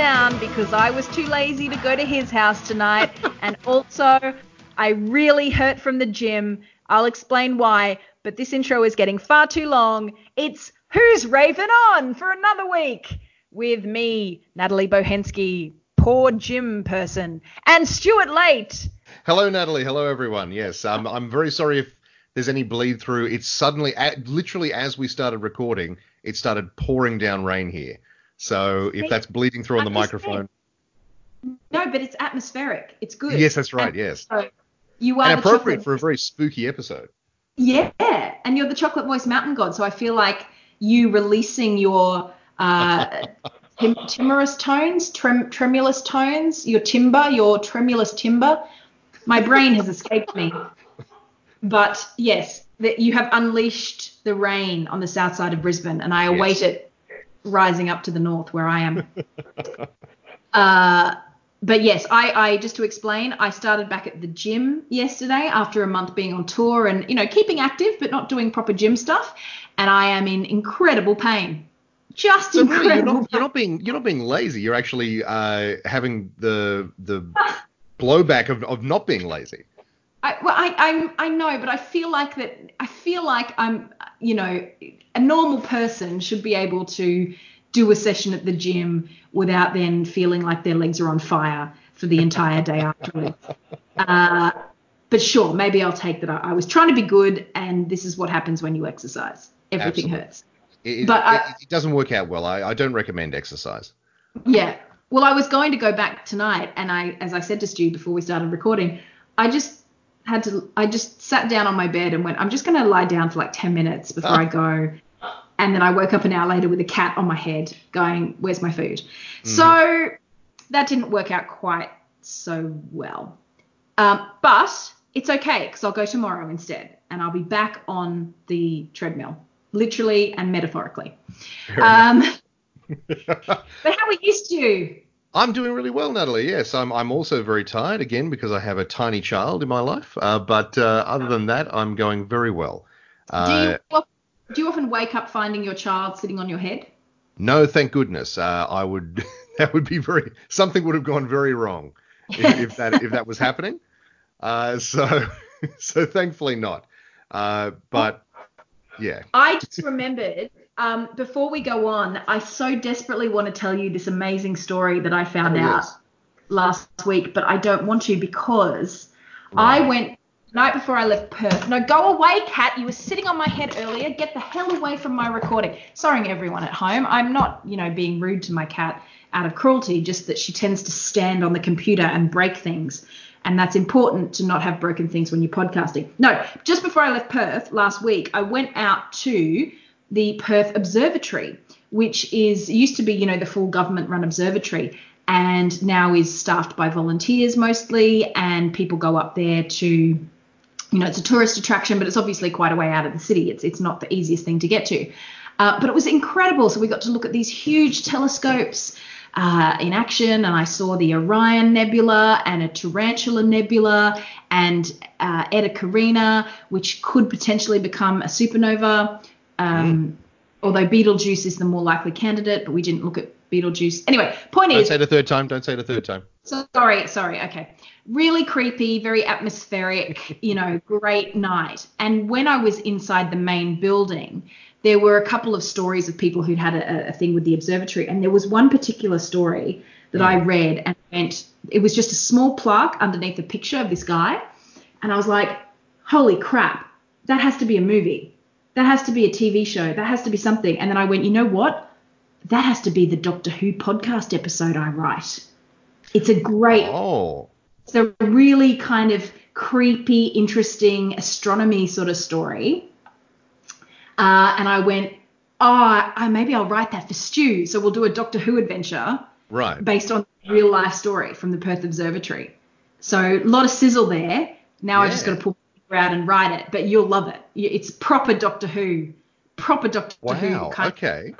side of town because I was too lazy to go to his house tonight. and also, I really hurt from the gym. I'll explain why, but this intro is getting far too long. It's Who's Raving On for another week with me, Natalie Bochenski, poor gym person, and Stuart Layt. Hello, Natalie. Hello, everyone. Yes, um, I'm very sorry if there's any bleed through. It's suddenly, literally, as we started recording, it started pouring down rain here. So if that's bleeding through on the microphone. No, but it's atmospheric. It's good. Yes, that's right. Yes. So you are and appropriate for a very spooky episode. Yeah, and you're the chocolate voice mountain god, so I feel like you releasing your uh, tim- timorous tones, trem- tremulous tones, your timber, your tremulous timber. My brain has escaped me. But yes, that you have unleashed the rain on the south side of Brisbane, and I await yes. it rising up to the north where I am. uh, but yes, I, I just to explain, I started back at the gym yesterday after a month being on tour and you know keeping active but not doing proper gym stuff, and I am in incredible pain. Just so incredible. Really, you're, not, you're not being you're not being lazy. You're actually uh, having the the blowback of, of not being lazy. I, well, I, I, I know, but I feel like that. I feel like I'm, you know, a normal person should be able to do a session at the gym without then feeling like their legs are on fire for the entire day afterwards. Uh, but sure, maybe I'll take that. I, I, was trying to be good, and this is what happens when you exercise. Everything Absolutely. hurts. It, but it, I, it, doesn't work out well. I, I don't recommend exercise. Yeah. Well, I was going to go back tonight, and I, as I said to Stu before we started recording, I just had to I just sat down on my bed and went, I'm just gonna lie down for like ten minutes before I go. And then I woke up an hour later with a cat on my head going, Where's my food? Mm-hmm. So that didn't work out quite so well. Um, but it's okay because I'll go tomorrow instead and I'll be back on the treadmill, literally and metaphorically. Um, but how are you, Stu? I'm doing really well, Natalie. Yes, I'm. I'm also very tired again because I have a tiny child in my life. Uh, but uh, other than that, I'm going very well. Uh, do you do you often wake up finding your child sitting on your head? No, thank goodness. Uh, I would. that would be very. Something would have gone very wrong if, if that if that was happening. Uh, so so thankfully not. Uh, but yeah. I just remembered um, before we go on, I so desperately want to tell you this amazing story that I found oh, out yes. last week, but I don't want to because right. I went night before I left Perth. No, go away, cat. You were sitting on my head earlier. Get the hell away from my recording. Sorry, everyone at home. I'm not, you know, being rude to my cat out of cruelty, just that she tends to stand on the computer and break things. And that's important to not have broken things when you're podcasting. No, just before I left Perth last week, I went out to the Perth Observatory, which is used to be, you know, the full government-run observatory, and now is staffed by volunteers mostly, and people go up there to, you know, it's a tourist attraction, but it's obviously quite a way out of the city. It's it's not the easiest thing to get to, uh, but it was incredible. So we got to look at these huge telescopes. Uh, in action, and I saw the Orion Nebula and a Tarantula Nebula and uh, Eta Carina, which could potentially become a supernova. Um, mm. Although Betelgeuse is the more likely candidate, but we didn't look at Betelgeuse. Anyway, point Don't is. Don't say the third time. Don't say it a third time. Sorry, sorry. Okay. Really creepy, very atmospheric, you know, great night. And when I was inside the main building, there were a couple of stories of people who'd had a, a thing with the observatory. And there was one particular story that mm. I read and went, it was just a small plaque underneath a picture of this guy. And I was like, holy crap, that has to be a movie that has to be a TV show. That has to be something. And then I went, you know what? That has to be the Doctor Who podcast episode I write. It's a great. Oh. It's a really kind of creepy, interesting astronomy sort of story. Uh, and I went, oh, I, maybe I'll write that for Stu. So we'll do a Doctor Who adventure. Right. Based on real life story from the Perth Observatory. So a lot of sizzle there. Now yeah. I just got to pull out and write it, but you'll love it. It's proper Doctor Who, proper Doctor wow, Who. Wow. Okay.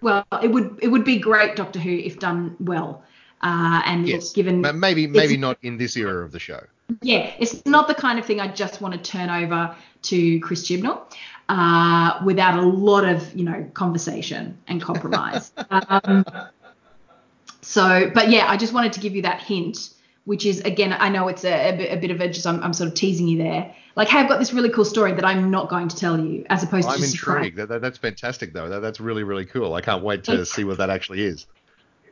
Well, it would it would be great Doctor Who if done well, uh, and yes. given maybe maybe not in this era of the show. Yeah, it's not the kind of thing I just want to turn over to Chris Chibnall uh, without a lot of you know conversation and compromise. um, So, but yeah, I just wanted to give you that hint, which is again, I know it's a, a, bit, a bit of a just I'm, I'm sort of teasing you there. Like, hey, I've got this really cool story that I'm not going to tell you, as opposed to I'm intrigued. That, that, that's fantastic, though. That, that's really, really cool. I can't wait to see what that actually is.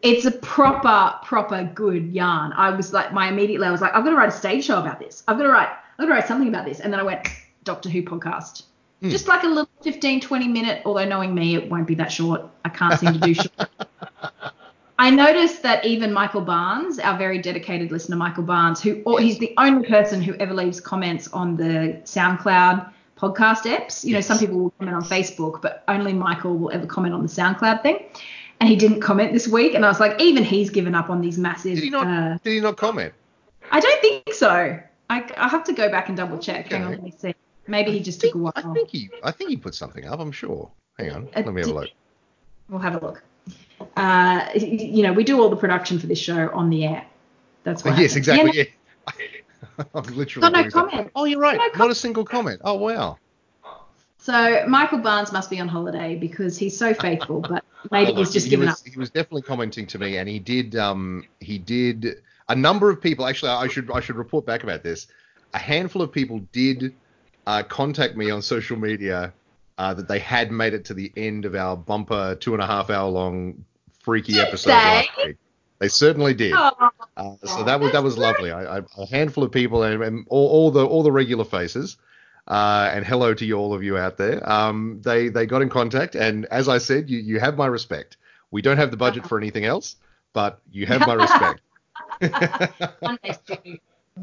It's a proper, proper good yarn. I was like, my immediately, I was like, I've got to write a stage show about this. I've got to write, I've got to write something about this. And then I went, Doctor Who podcast. Hmm. Just like a little 15, 20 minute, although knowing me, it won't be that short. I can't seem to do short. I noticed that even Michael Barnes, our very dedicated listener, Michael Barnes, who or he's the only person who ever leaves comments on the SoundCloud podcast apps. You know, Yes. some people will comment on Facebook, but only Michael will ever comment on the SoundCloud thing. And he didn't comment this week, and I was like, even he's given up on these massive. Did he not? Uh, did he not comment? I don't think so. I I have to go back and double check. Hang on, let me see. Maybe he just took a while. I think he. I think he put something up. I'm sure. Hang on. Uh, Let me have a look. We'll have a look. Uh, you know, we do all the production for this show on the air. That's what. yes, exactly. Yeah, Yeah. I'm literally. Got no comment. Oh, you're right. No not comment. a single comment. Oh, wow. So Michael Barnes must be on holiday because he's so faithful, but maybe he's just he given was, up. He was definitely commenting to me, and he did. Um, he did. A number of people. Actually, I should. I should report back about this. A handful of people did uh, contact me on social media uh, that they had made it to the end of our bumper two and a half hour long freaky Did episode they? last week. They certainly did. Oh, Uh, so that was that was lovely. I, I, a handful of people and, and all, all the all the regular faces. Uh, and hello to you, all of you out there. Um, they they got in contact, and as I said, you you have my respect. We don't have the budget for anything else, but you have my respect. one day,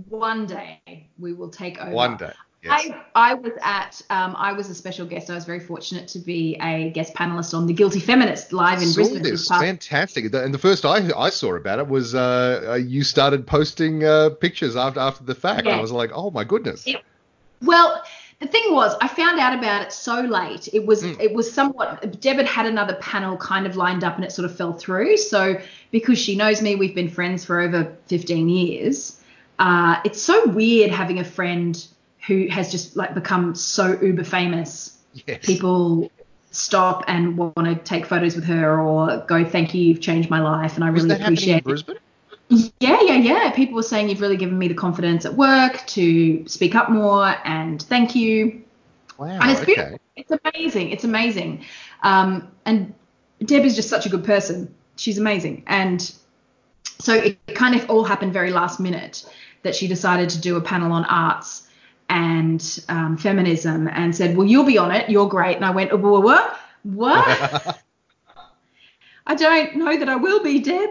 one day we will take over. One day. Yes. I, I was at um, I was a special guest. I was very fortunate to be a guest panelist on The Guilty Feminist live in Brisbane. this fantastic, and the first I I saw about it was uh, uh, you started posting uh, pictures after after the fact. Yeah. I was like, oh my goodness. It- Well, the thing was, I found out about it so late. It was Mm. it was somewhat. Deb had had another panel kind of lined up, and it sort of fell through. So because she knows me, we've been friends for over 15 years. Uh, it's so weird having a friend who has just like become so uber famous. yes. People stop and want to take photos with her or go, "Thank you, you've changed my life," and I was really that happening in appreciate it. Brisbane? Yeah, yeah, yeah. People were saying you've really given me the confidence at work to speak up more and thank you. Wow. And it's okay. beautiful. It's amazing. It's amazing. Um, and Deb is just such a good person. She's amazing. And so it kind of all happened very last minute that she decided to do a panel on arts and um, feminism and said, Well, you'll be on it. You're great. And I went, What? What? What? I don't know that I will be, Deb.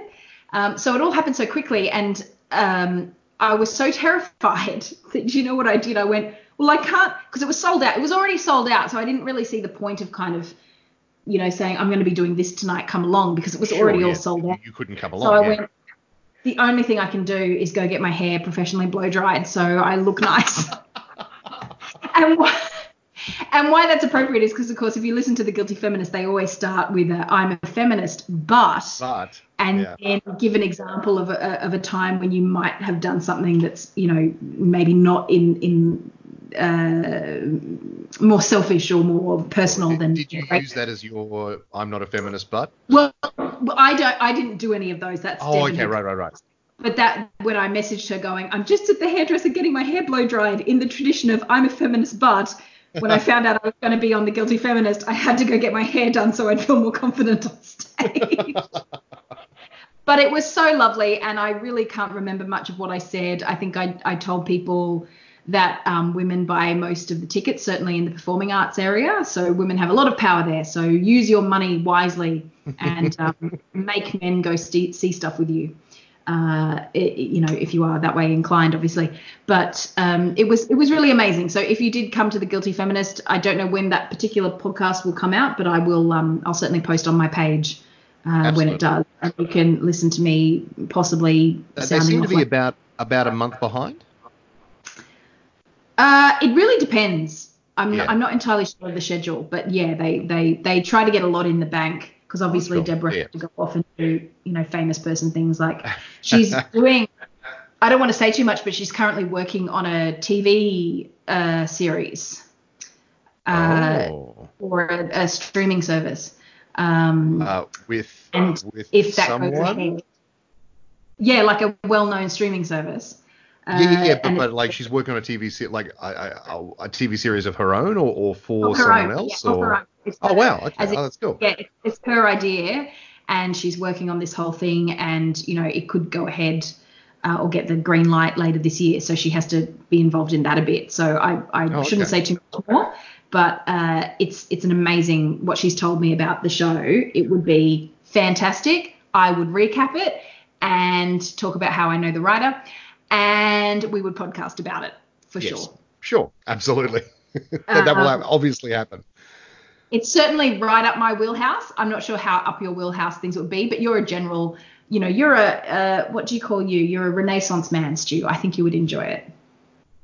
Um, so it all happened so quickly, and um, I was so terrified that you know what I did? I went, well, I can't because it was sold out. It was already sold out, so I didn't really see the point of kind of, you know, saying I'm going to be doing this tonight. Come along because it was Sure, already yeah. all sold out. You couldn't come along. So. I yeah. went. The only thing I can do is go get my hair professionally blow dried so I look nice. And why, and why that's appropriate is because, of course, if you listen to the Guilty Feminist, they always start with a, "I'm a feminist, but," But and yeah. then give an example of a, of a time when you might have done something that's, you know, maybe not in in uh, more selfish or more personal did, than. did you use that as your I'm not a feminist but? Well, I don't. I didn't do any of those. That's Oh, okay, right, right, right. But that when I messaged her going, I'm just at the hairdresser getting my hair blow dried in the tradition of I'm a feminist, but when I found out I was going to be on the Guilty Feminist, I had to go get my hair done so I'd feel more confident on stage. but it was so lovely, and I really can't remember much of what I said. I think I, I told people that um, women buy most of the tickets, certainly in the performing arts area. So women have a lot of power there. So use your money wisely and um, make men go see, see stuff with you uh, it, you know, if you are that way inclined, obviously. But um, it was it was really amazing. So if you did come to the Guilty Feminist, I don't know when that particular podcast will come out, but I will. Um, I'll certainly post on my page uh, when it does, and you can listen to me possibly They sounding seem to be like- about about a month behind. Uh, it really depends. I'm Yeah. not, I'm not entirely sure of the schedule, but yeah, they they they try to get a lot in the bank because obviously sure. Deborah Yeah. has to go off and do you know famous person things like she's doing. I don't want to say too much, but she's currently working on a TV uh, series uh, oh. or a, a streaming service. Um, Uh, with and with if that goes someone. ahead, Yeah, like a well-known streaming service. Yeah, yeah, yeah. Uh, But, but like she's working on a TV se- like a, a, a TV series of her own, or, or for someone own, else, yeah, or. It's oh wow, okay, as oh that's cool. yeah, it's, it's her idea, and she's working on this whole thing, and you know it could go ahead uh, or get the green light later this year. So she has to be involved in that a bit. So I, I Oh, shouldn't okay. say too much more, but uh, it's it's an amazing what she's told me about the show. It would be fantastic. I would recap it and talk about how I know the writer, and we would podcast about it for Yes. sure. Sure, absolutely. that, that will Um, obviously happen. It's certainly right up my wheelhouse. I'm not sure how up your wheelhouse things would be, but you're a general, you know, you're a, uh, what do you call you? You're a Renaissance man, Stu. I think you would enjoy it.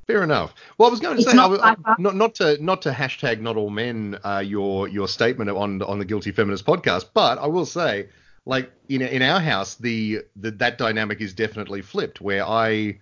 Fair enough. Well, I was going to It's say, not was- sci-fi. not not to not to hashtag not all men uh, your your statement on on the Guilty Feminist podcast, but I will say, like in in our house, the, the that dynamic is definitely flipped, where I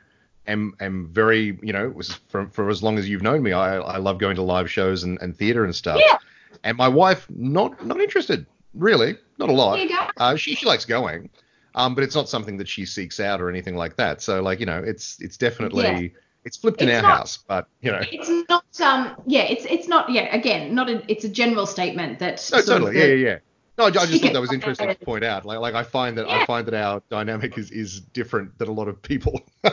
am am very you know was for for as long as you've known me, I I love going to live shows and, and theater and stuff. Yeah. And my wife not not interested, really, not a lot. There you go. Uh, she she likes going, um, but it's not something that she seeks out or anything like that. So like you know, it's it's definitely Yeah. it's flipped in It's our not- house, but you know, It's not, um, yeah, it's it's not, yeah, again, not a, it's a general statement that. no, totally, the- yeah, yeah, yeah. No, I just thought that was interesting to point out. Like like I find that I find that our dynamic is is different than a lot of people.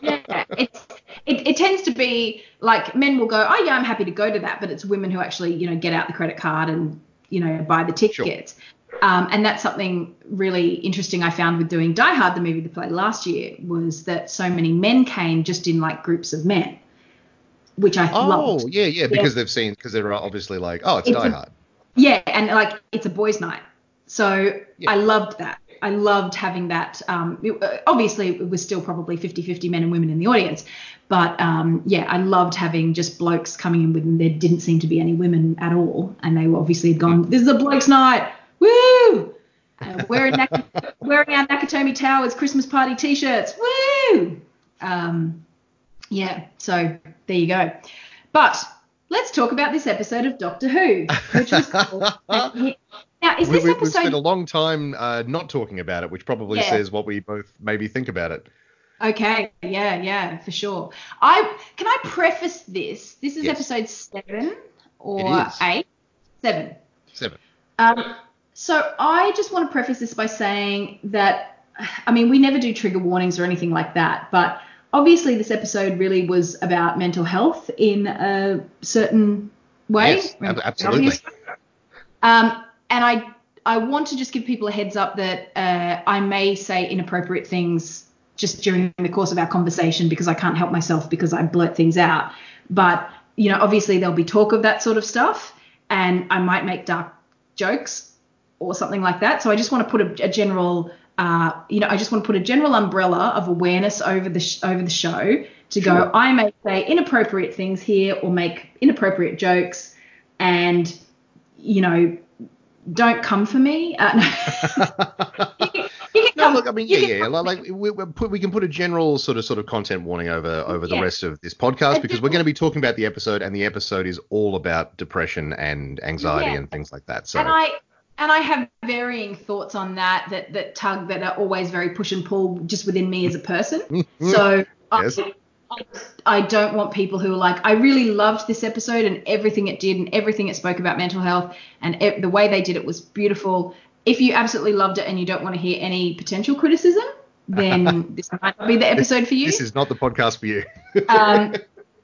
yeah, it's it, it tends to be like men will go, oh yeah, I'm happy to go to that, but it's women who actually you know get out the credit card and you know buy the tickets. Um, and that's something really interesting I found with doing Die Hard, the movie they played last year, was that so many men came just in like groups of men, which I oh, loved. yeah, yeah, because they've seen because they're obviously like, oh, it's, It's Die a- Hard. Yeah, and like it's a boys' night, so Yeah. I loved that. I loved having that. Um, it- obviously, it was still probably 50-50 men and women in the audience, but um, yeah, I loved having just blokes coming in with, and there didn't seem to be any women at all, and they obviously had gone. This is a blokes' night, woo! Uh, wearing Nak- wearing our Nakatomi Towers Christmas party T-shirts, woo! Um, yeah, so there you go. But let's talk about this episode of Doctor Who, which was called. now, is We, this we, we've spent a long time uh, not talking about it, which probably Yeah. says what we both maybe think about it. Okay? Yeah, yeah, for sure. I can I preface this? This is Yes. episode seven or eight? Seven. Seven. Um, so I just want to preface this by saying that, I mean, we never do trigger warnings or anything like that, but obviously this episode really was about mental health in a certain way. Yes, absolutely. Um, and I I want to just give people a heads up that uh, I may say inappropriate things just during the course of our conversation because I can't help myself because I blurt things out. But you know, obviously there'll be talk of that sort of stuff, and I might make dark jokes or something like that. So I just want to put a, a general, uh, you know, I just want to put a general umbrella of awareness over the sh- over the show to go. I may say inappropriate things here or make inappropriate jokes, and you know, don't come for me. Uh, no. you can, you can No, look, I mean, yeah, yeah. come- Like, we, we, put, we can put a general sort of sort of content warning over over the Yeah. rest of this podcast because we're going to be talking about the episode, and the episode is all about depression and anxiety Yeah. and things like that. So, And I and I have varying thoughts on that that that tug that are always very push and pull just within me as a person. so Yes. I, I, I don't want people who are like, I really loved this episode and everything it did and everything it spoke about mental health and e- the way they did it was beautiful. If you absolutely loved it and you don't want to hear any potential criticism, then this might not be the episode for you. this is not the podcast for you. um,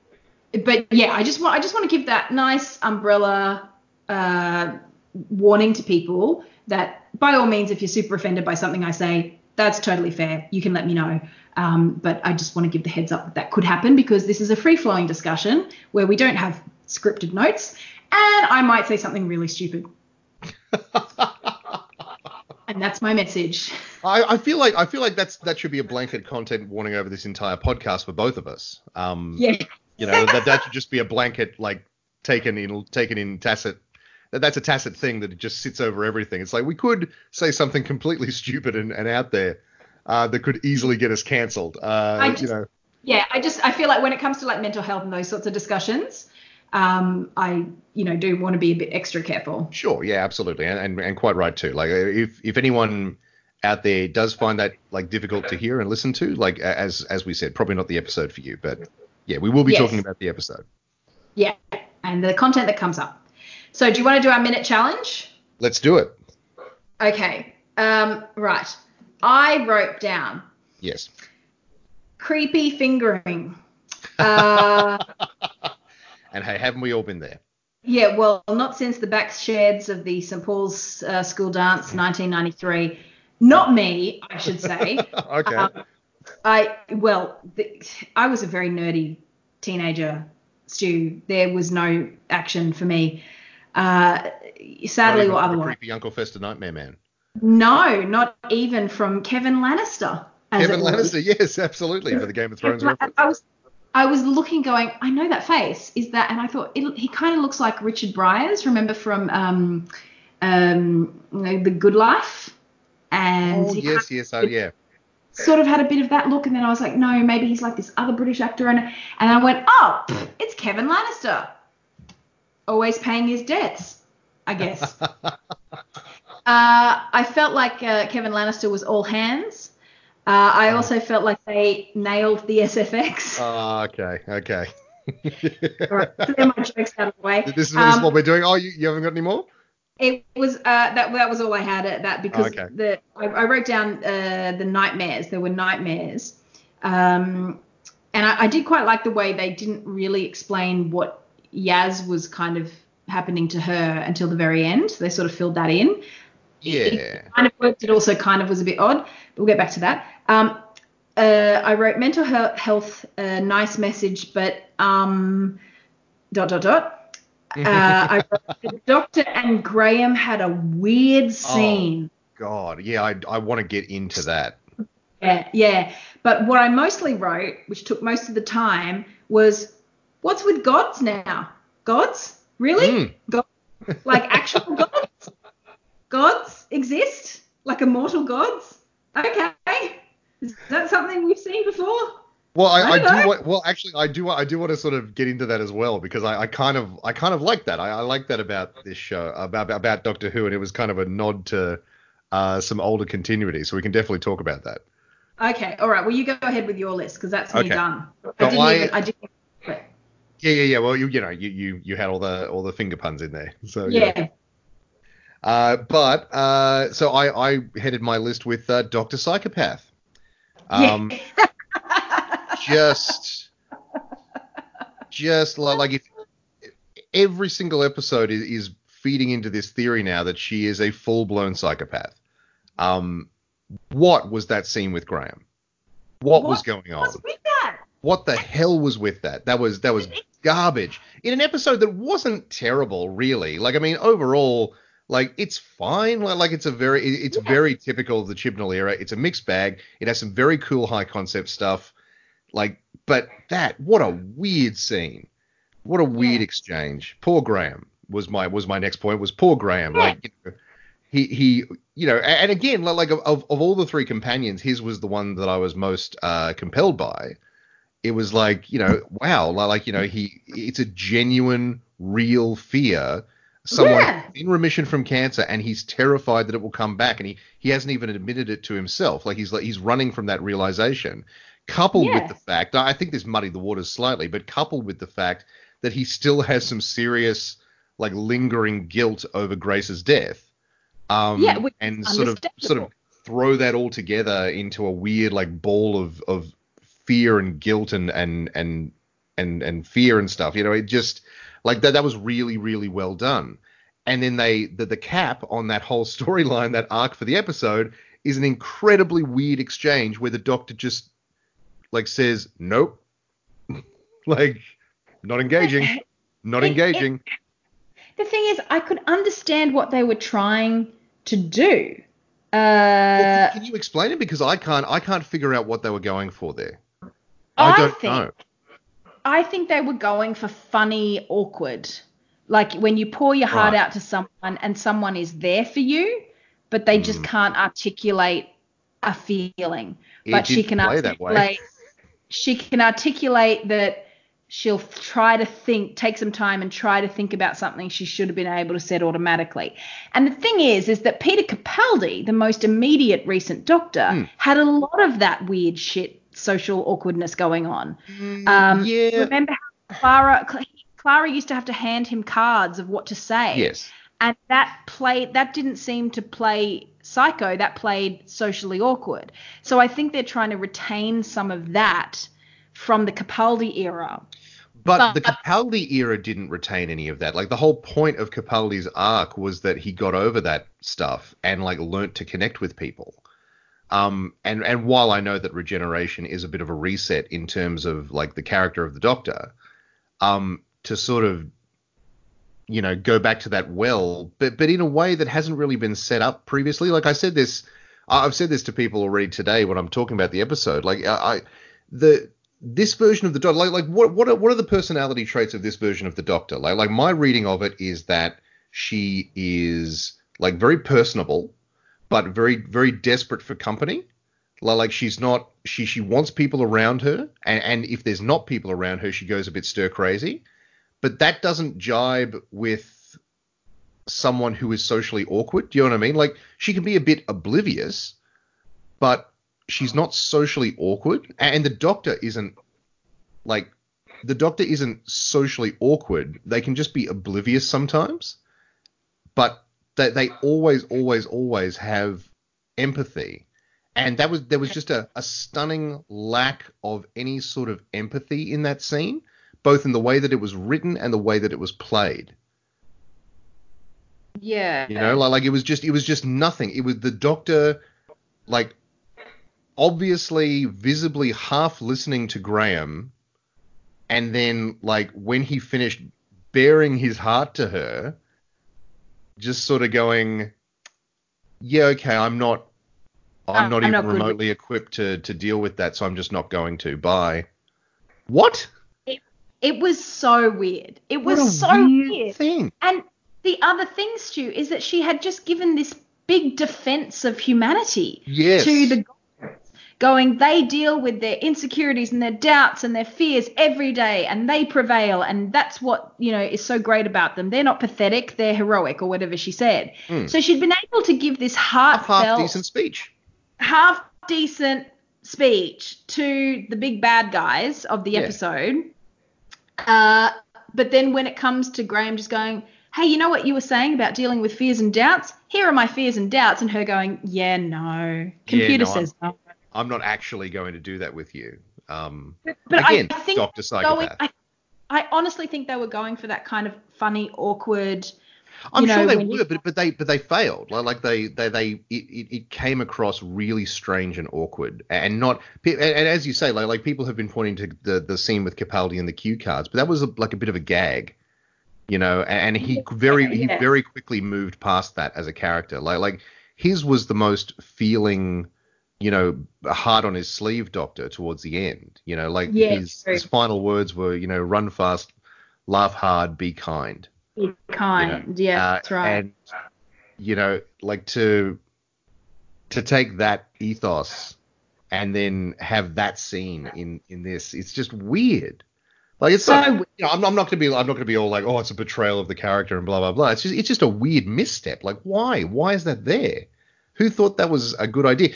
but yeah, I just want I just want to give that nice umbrella uh, warning to people that by all means, if you're super offended by something I say, that's totally fair. You can let me know. Um, but I just want to give the heads up that that could happen because this is a free flowing discussion where we don't have scripted notes, and I might say something really stupid. And that's my message. I, I feel like I feel like that's that should be a blanket content warning over this entire podcast for both of us. Um, Yeah. you know that that should just be a blanket like taken in taken in tacit. That that's a tacit thing that it just sits over everything. It's like we could say something completely stupid and, and out there uh, that could easily get us cancelled. Uh, you know, yeah i just i feel like when it comes to like mental health and those sorts of discussions um i you know do want to be a bit extra careful Sure, yeah, absolutely, and, and and quite right too. Like if if anyone out there does find that like difficult to hear and listen to, like as as we said, probably not the episode for you, but yeah, we will be Yes. talking about the episode. Yeah, and the content that comes up. So, do you want to do our minute challenge? Let's do it. Okay. Um, right. I wrote down Yes. creepy fingering. Uh, And hey, haven't we all been there? yeah, well, not since the back sheds of the St Paul's uh, School Dance, 1993. Not me, I should say. okay. Um, I well, the, I was a very nerdy teenager, Stu. There was no action for me. Uh, sadly or otherwise. creepy Uncle Fester Nightmare Man. No, not even from Kevan Lannister. Kevan was. Lannister, yes, absolutely, for the Game of Thrones. I was I was looking, going, I know that face. Is that? And I thought it, he kind of looks like Richard Briers. Remember from um, um, you know, The Good Life? And Oh he yes, yes, oh yeah. sort of had a bit of that look. And then I was like, no, maybe he's like this other British actor. And and I went, oh, pff, it's Kevan Lannister. Always paying his debts, I guess. uh, I felt like uh, Kevan Lannister was all hands. Uh, I also felt like they nailed the SFX. Oh, okay, okay. All right, so they're my jokes out of the way. this is this is Um, what we're doing. Oh, you, you haven't got any more? It was uh, that that was all I had at that because Okay. the I, I wrote down uh, the nightmares. There were nightmares, um, and I, I did quite like the way they didn't really explain what Yaz was kind of happening to her until the very end. They sort of filled that in. Yeah. It kind of worked. It also kind of was a bit odd. But we'll get back to that. Um, uh, I wrote mental he- health, uh, nice message, but um, dot dot dot. Uh, I wrote, the doctor and Graham had a weird scene. Oh, God, yeah, I, I want to get into that. Yeah, yeah. But what I mostly wrote, which took most of the time, was what's with gods now? Gods? Really? Mm. Like actual gods? Gods exist? Like immortal gods? Okay. Is that something we've seen before? Well, I, I I, do. Want, well, actually, I do. I do want to sort of get into that as well because I, I kind of, I kind of like that. I, I like that about this show, about about Doctor Who, and it was kind of a nod to uh, some older continuity. So we can definitely talk about that. Okay. All right. Well, you go ahead with your list because that's me Okay. done. I didn't I- even. I didn't. Yeah, yeah, yeah. Well, you, you know, you, you, you had all the, all the finger puns in there. So yeah. Uh, but uh, so I, I headed my list with uh, Doctor Psychopath. Um, just, just li- like if every single episode is, is feeding into this theory now that she is a full blown psychopath. Um, what was that scene with Graham? What, was going on? That? what the hell was with that? That was that was garbage in an episode that wasn't terrible, really. Like I mean, overall, like it's fine. Like, like it's a very it's Yeah. very typical of the Chibnall era. It's a mixed bag. It has some very cool high concept stuff. Like, but that what a weird scene. What a weird Yeah. exchange. Poor Graham was my was my next point. Was poor Graham. Yeah. Like you know, he he you know, and again like of of of all the three companions, his was the one that I was most uh, compelled by it was like you know wow li- like you know he it's a genuine real fear someone Yeah. in remission from cancer and he's terrified that it will come back and he he hasn't even admitted it to himself like he's like he's running from that realization coupled Yeah. with the fact i think this muddied the waters slightly but coupled with the fact that he still has some serious like lingering guilt over grace's death um Yeah, and sort of sort of throw that all together into a weird like ball of of fear and guilt and and and and and fear and stuff. You know, it just like that that was really really well done. And then they the the cap on that whole storyline, that arc for the episode, is an incredibly weird exchange where the doctor just like says nope, like not engaging, not engaging. The thing is, I could understand what they were trying to do. Uh, can, can you explain it? Because I can't I can't figure out what they were going for there. I I don't think know. I think they were going for funny, awkward. Like when you pour your heart Right. out to someone and someone is there for you, but they just Mm. can't articulate a feeling. It but she can play that way. articulate she can articulate that she'll try to think, take some time and try to think about something she should have been able to set automatically. And the thing is, is that Peter Capaldi, the most immediate recent Doctor, mm. had a lot of that weird shit, social awkwardness going on. Mm, um, yeah. Remember how Clara, Clara used to have to hand him cards of what to say. Yes. And that played, that didn't seem to play psycho. That played socially awkward. So I think they're trying to retain some of that from the Capaldi era. But, but, the Capaldi era didn't retain any of that. Like the whole point of Capaldi's arc was that he got over that stuff and like learnt to connect with people. Um, and and while I know that regeneration is a bit of a reset in terms of like the character of the Doctor, um, to sort of you know go back to that well, but but in a way that hasn't really been set up previously. Like I said this, I've said this to people already today when I'm talking about the episode. Like I, I the this version of the Doctor, like like what what are, what are the personality traits of this version of the Doctor? Like like my reading of it is that she is like very personable, but very very desperate for company. Like she's not she she wants people around her, and, and if there's not people around her, she goes a bit stir crazy. But that doesn't jibe with someone who is socially awkward. Do you know what I mean? Like she can be a bit oblivious, but she's not socially awkward, and the doctor isn't like the doctor isn't socially awkward. They can just be oblivious sometimes, but they they always always always have empathy. And that was there was just a, a stunning lack of any sort of empathy in that scene, both in the way that it was written and the way that it was played. Yeah. You know, like, like it was just it was just nothing. It was the doctor like obviously visibly half listening to Graham and then like when he finished bearing his heart to her just sort of going yeah okay I'm not I'm uh, not I'm even not remotely good. equipped to to deal with that so I'm just not going to. Bye. What? It, it was so weird. It was so weird, weird. thing. And the other thing Stu is that she had just given this big defense of humanity yes. to the going, they deal with their insecurities and their doubts and their fears every day and they prevail. And that's what, you know, is so great about them. They're not pathetic, they're heroic or whatever she said. Mm. So she'd been able to give this heartfelt, half decent speech. Half decent speech to the big bad guys of the yeah. episode. Uh, but then when it comes to Graham just going, hey, you know what you were saying about dealing with fears and doubts? Here are my fears and doubts. And her going, yeah, no. Computer yeah, no, says no. I'm not actually going to do that with you. Um, but, but again, I think Doctor Psychopath. Going, I, I, honestly think they were going for that kind of funny, awkward. I'm know, sure they were, you... but but they but they failed. Like like they they they it, it came across really strange and awkward, and not and, and as you say, like like people have been pointing to the the scene with Capaldi and the cue cards, but that was a, like a bit of a gag, you know. And he very yeah. he very quickly moved past that as a character. Like like his was the most feeling you know, hard on his sleeve doctor towards the end. You know, like yeah, his, his final words were, you know, run fast, laugh hard, be kind. Be kind. You know? Yeah, uh, that's right. And you know, like to to take that ethos and then have that scene in in this, it's just weird. Like it's so not, you know, I'm, I'm not gonna be I'm not gonna be all like, oh, it's a betrayal of the character and blah blah blah. It's just it's just a weird misstep. Like why? Why is that there? Who thought that was a good idea?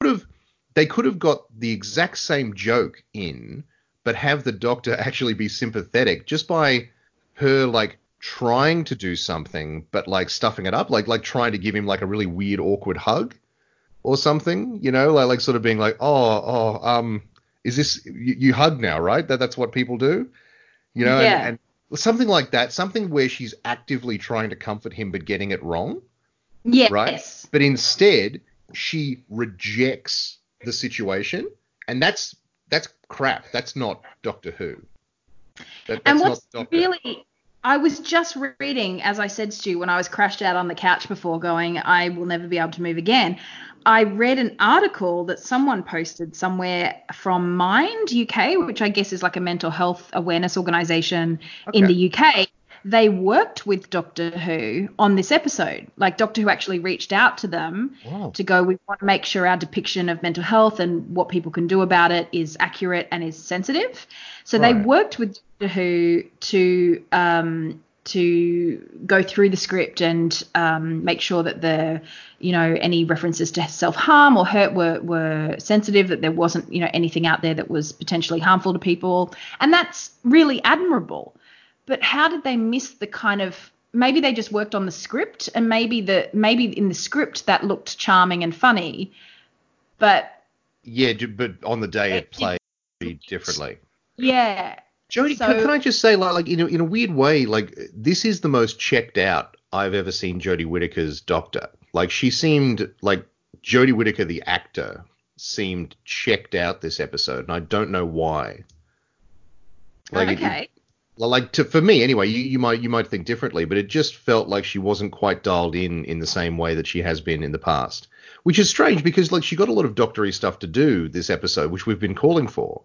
Could have they could have got the exact same joke in, but have the doctor actually be sympathetic just by her like trying to do something but like stuffing it up, like like trying to give him like a really weird awkward hug or something, you know, like like sort of being like, oh oh um, is this you, you hug now, right? That that's what people do, you know, yeah. and, and something like that, something where she's actively trying to comfort him but getting it wrong. Yes. Right. But instead, she rejects the situation, and that's that's crap. That's not Doctor Who. That, and what's really I was just reading, as I said, Stu, when I was crashed out on the couch before going, I will never be able to move again. I read an article that someone posted somewhere from Mind UK, which I guess is like a mental health awareness organization okay. in the UK. They worked with Doctor Who on this episode. Like Doctor Who actually reached out to them Wow. to go, we want to make sure our depiction of mental health and what people can do about it is accurate and is sensitive. So they worked with Doctor Who to um, to go through the script and um, make sure that the you know any references to self harm or hurt were were sensitive that there wasn't you know anything out there that was potentially harmful to people and that's really admirable but how did they miss the kind of maybe they just worked on the script and maybe the maybe in the script that looked charming and funny but Yeah, but on the day it It- played differently. yeah Jodie, So- can, can I just say, like, like in a, in a weird way, like this is the most checked out I've ever seen Jodie Whittaker's Doctor. Like she seemed like Jodie Whittaker, the actor, seemed checked out this episode, and I don't know why. Like, it- okay well, like to for me anyway, you, you might you might think differently, but it just felt like she wasn't quite dialed in in the same way that she has been in the past, which is strange because like she got a lot of doctory stuff to do this episode, which we've been calling for,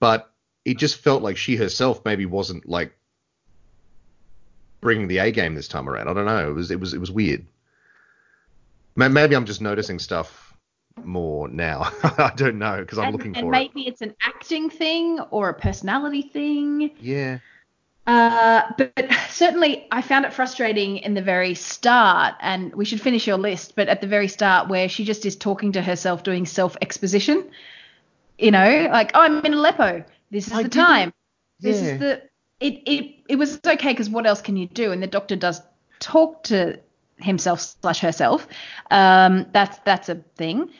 but it just felt like she herself maybe wasn't like bringing the A game this time around. I don't know. It was it was it was weird. Maybe I'm just noticing stuff more now. I don't know because I'm and, looking and for maybe it's an acting thing or a personality thing. Yeah. Uh, but certainly, I found it frustrating in the very start, and we should finish your list. But at the very start, where she just is talking to herself, doing self exposition, you know, like, oh, I'm in Aleppo. This is I the didn't- time. This yeah. is the. It it it was okay because what else can you do? And the doctor does talk to himself slash herself. Um, that's that's a thing.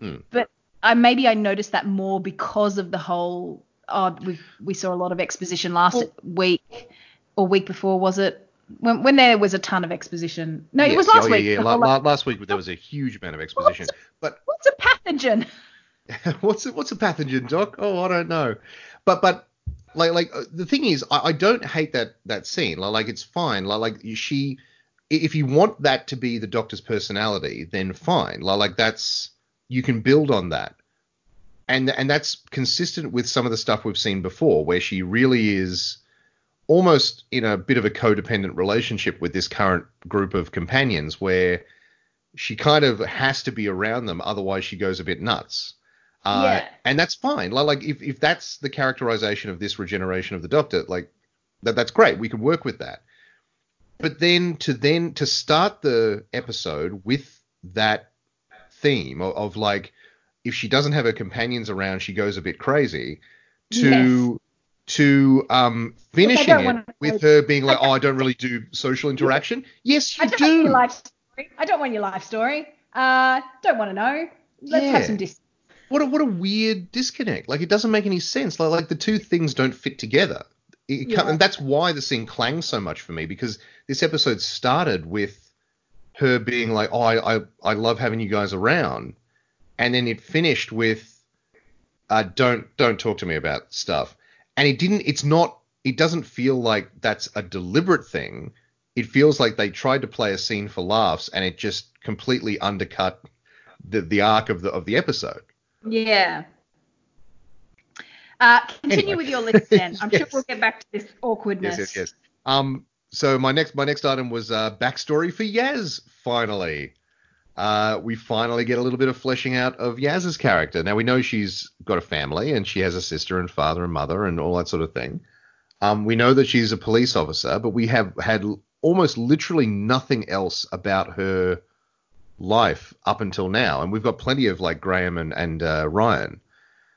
Hmm. But I maybe I noticed that more because of the whole. Oh, we we saw a lot of exposition last Well- week or week before, was it? When when there was a ton of exposition. No, it was last oh, week. Yeah, yeah. La- whole- la- last week there was a huge amount of exposition. But What's a pathogen? what's a, what's a pathogen, Doc? Oh, I don't know. But but like like uh, the thing is, I, I don't hate that that scene. Like, like it's fine. Like like she, if you want that to be the Doctor's personality, then fine. Like like that's you can build on that. And and that's consistent with some of the stuff we've seen before, where she really is almost in a bit of a codependent relationship with this current group of companions, where she kind of has to be around them, otherwise she goes a bit nuts. Uh, Yeah. and that's fine. Like, like if, if that's the characterization of this regeneration of the Doctor, like that that's great. We can work with that. But then to then to start the episode with that theme of, of like if she doesn't have her companions around, she goes a bit crazy. To to um finishing it wanna with her being like, oh, I don't really do social interaction. Yes, I you don't want your life story. I don't want your life story. Uh, don't want to know. Let's Yeah. have some distance. What a what a weird disconnect. Like it doesn't make any sense. Like like the two things don't fit together. It Yeah. And that's why the scene clangs so much for me because this episode started with her being like, "Oh, I I, I love having you guys around," and then it finished with, uh, "Don't don't talk to me about stuff." And it didn't. It's not. It doesn't feel like that's a deliberate thing. It feels like they tried to play a scene for laughs, and it just completely undercut the the arc of the of the episode. Yeah. Uh, continue Anyway. with your list then. I'm Yes. sure we'll get back to this awkwardness. Yes, yes, yes. Um, so my next my next item was uh, backstory for Yaz. Finally, uh, we finally get a little bit of fleshing out of Yaz's character. Now we know she's got a family and she has a sister and father and mother and all that sort of thing. Um, we know that she's a police officer, but we have had almost literally nothing else about her life up until now, and we've got plenty of like Graham and and uh, Ryan.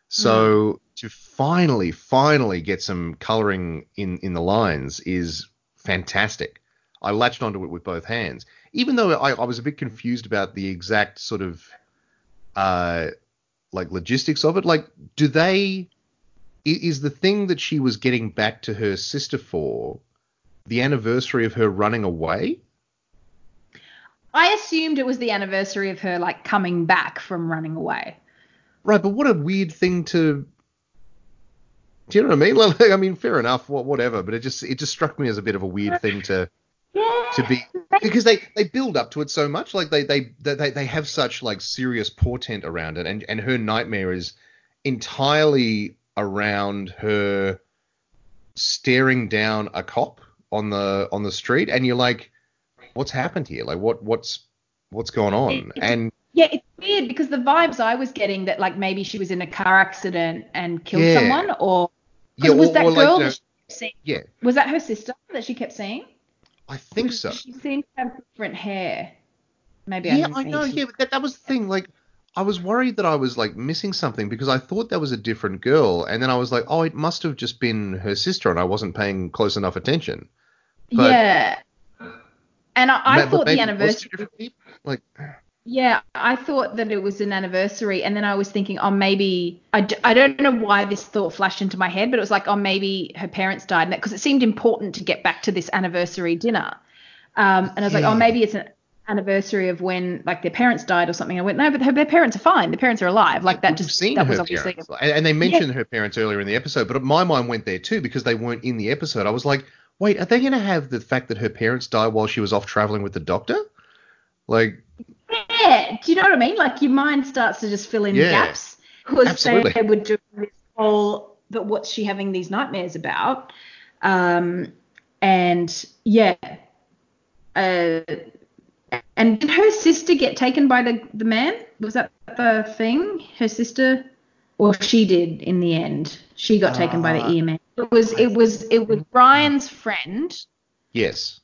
So to finally, finally get some coloring in in the lines is fantastic. I latched onto it with both hands, even though I, I was a bit confused about the exact sort of uh like logistics of it. Like, do they? Is the thing that she was getting back to her sister for the anniversary of her running away? I assumed it was the anniversary of her like coming back from running away. Right, but what a weird thing to. Do you know what I mean? Like, I mean, fair enough, whatever. But it just it just struck me as a bit of a weird thing to Yeah. to be because they they build up to it so much. Like they they they they have such like serious portent around it, and and her nightmare is entirely around her staring down a cop on the on the street, and you're like, what's happened here? Like, what what's what's going on? And yeah, it's weird because the vibes I was getting that like maybe she was in a car accident and killed Yeah. someone, or yeah, was or- that or, like, girl you know, that she kept seeing, yeah, was that her sister that she kept seeing? I think so. She seemed to have different hair. Maybe I Yeah, didn't I know. Yeah, but that, that was the thing. Like, I was worried that I was like missing something because I thought that was a different girl, and then I was like, oh, it must have just been her sister, and I wasn't paying close enough attention. but- yeah. And I, I thought the anniversary. Like, Yeah, I thought that it was an anniversary, and then I was thinking, oh, maybe I, d- I don't know why this thought flashed into my head, but it was like, oh, maybe her parents died, because it seemed important to get back to this anniversary dinner. Um, and I was like, oh, maybe it's an anniversary of when like their parents died or something. I went, no, but her, their parents are fine. Their parents are alive. Like that we've just seen that her was obviously. parents, and, and they mentioned her parents earlier in the episode, but my mind went there too because they weren't in the episode. I was like, wait, are they going to have the fact that her parents died while she was off traveling with the doctor? Like, Yeah, do you know what I mean? Like your mind starts to just fill in Yeah, gaps because they were doing this whole, but what's she having these nightmares about? Um, and yeah, uh, and did her sister get taken by the the man? Was that the thing? Her sister, or she did in the end? She got taken by the Uh, EMS. It was it was it was Brian's friend yes,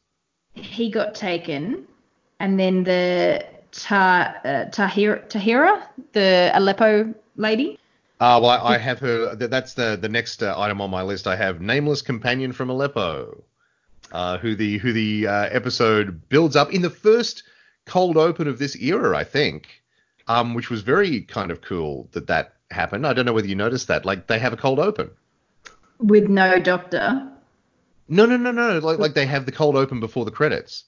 he got taken, and then the Ta, uh, Tahira, Tahira, the Aleppo lady. Uh, well, I, I have her. That's the the next uh, item on my list. I have nameless companion from Aleppo, uh, who the who the uh, episode builds up in the first cold open of this era, I think, um, which was very kind of cool that that happened. I don't know whether you noticed that. Like they have a cold open. with no doctor. No, no, no, no. Like like they have the cold open before the credits.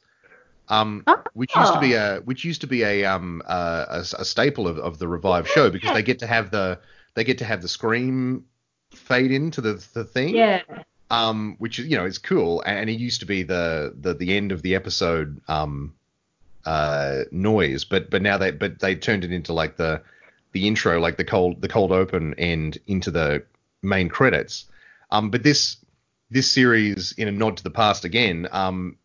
Um, which used to be a which used to be a um uh, a, a staple of, of the revived show because they get to have the they get to have the scream fade into the the theme. Yeah. Um, which is you know is cool, and it used to be the the the end of the episode um uh noise, but but now they but they turned it into like the the intro, like the cold the cold open end into the main credits. Um, but this this series, in a nod to the past again, um,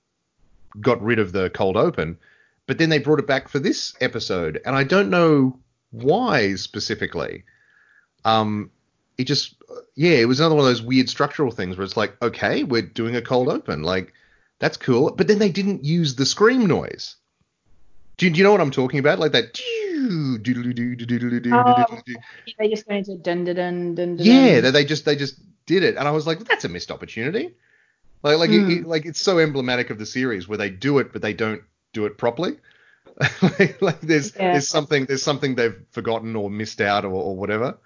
got rid of the cold open, but then they brought it back for this episode, and I don't know why specifically. Um, it just, yeah, it was another one of those weird structural things where it's like, okay, we're doing a cold open, like that's cool, but then they didn't use the scream noise. Do you, do you know what I'm talking about? Like that. Oh, they just went into dun dun dun dun. dun Yeah, they just they just did it, and I was like, that's a missed opportunity. Like like Hmm. it, it- like it's so emblematic of the series where they do it, but they don't do it properly. like, like there's Yeah. there's something there's something they've forgotten or missed out or, or whatever.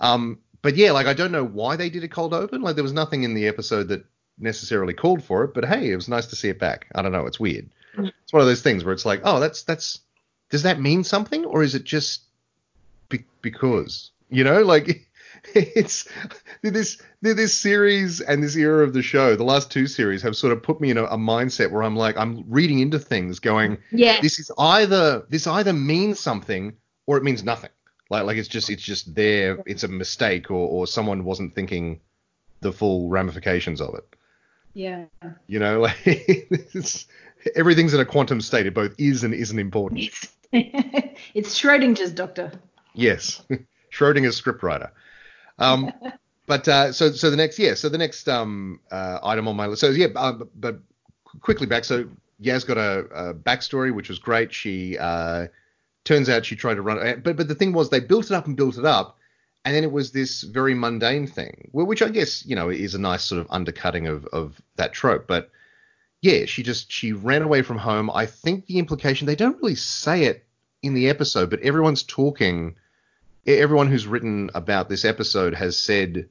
Um, but yeah, like I don't know why they did a cold open. Like there was nothing in the episode that necessarily called for it, but hey, it was nice to see it back. I don't know, it's weird. Hmm. It's one of those things where it's like, oh, that's that's does that mean something or is it just be- because you know like it's this this series and this era of the show the last two series have sort of put me in a, a mindset where i'm like i'm reading into things going Yeah. this is either this either means something or it means nothing like like it's just it's just there it's a mistake or or someone wasn't thinking the full ramifications of it Yeah. you know like it's, everything's in a quantum state it both is and isn't important It's, it's Schrodinger's doctor. Yes, Schrodinger's scriptwriter. Um, but uh, so so the next yeah so the next um uh, item on my list so yeah uh, but, quickly back so Yaz got a, a backstory which was great. She uh turns out she tried to run uh, but but the thing was they built it up and built it up and then it was this very mundane thing well, which I guess you know is a nice sort of undercutting of of that trope but yeah she just she ran away from home. I think the implication they don't really say it in the episode but everyone's talking everyone who's written about this episode has said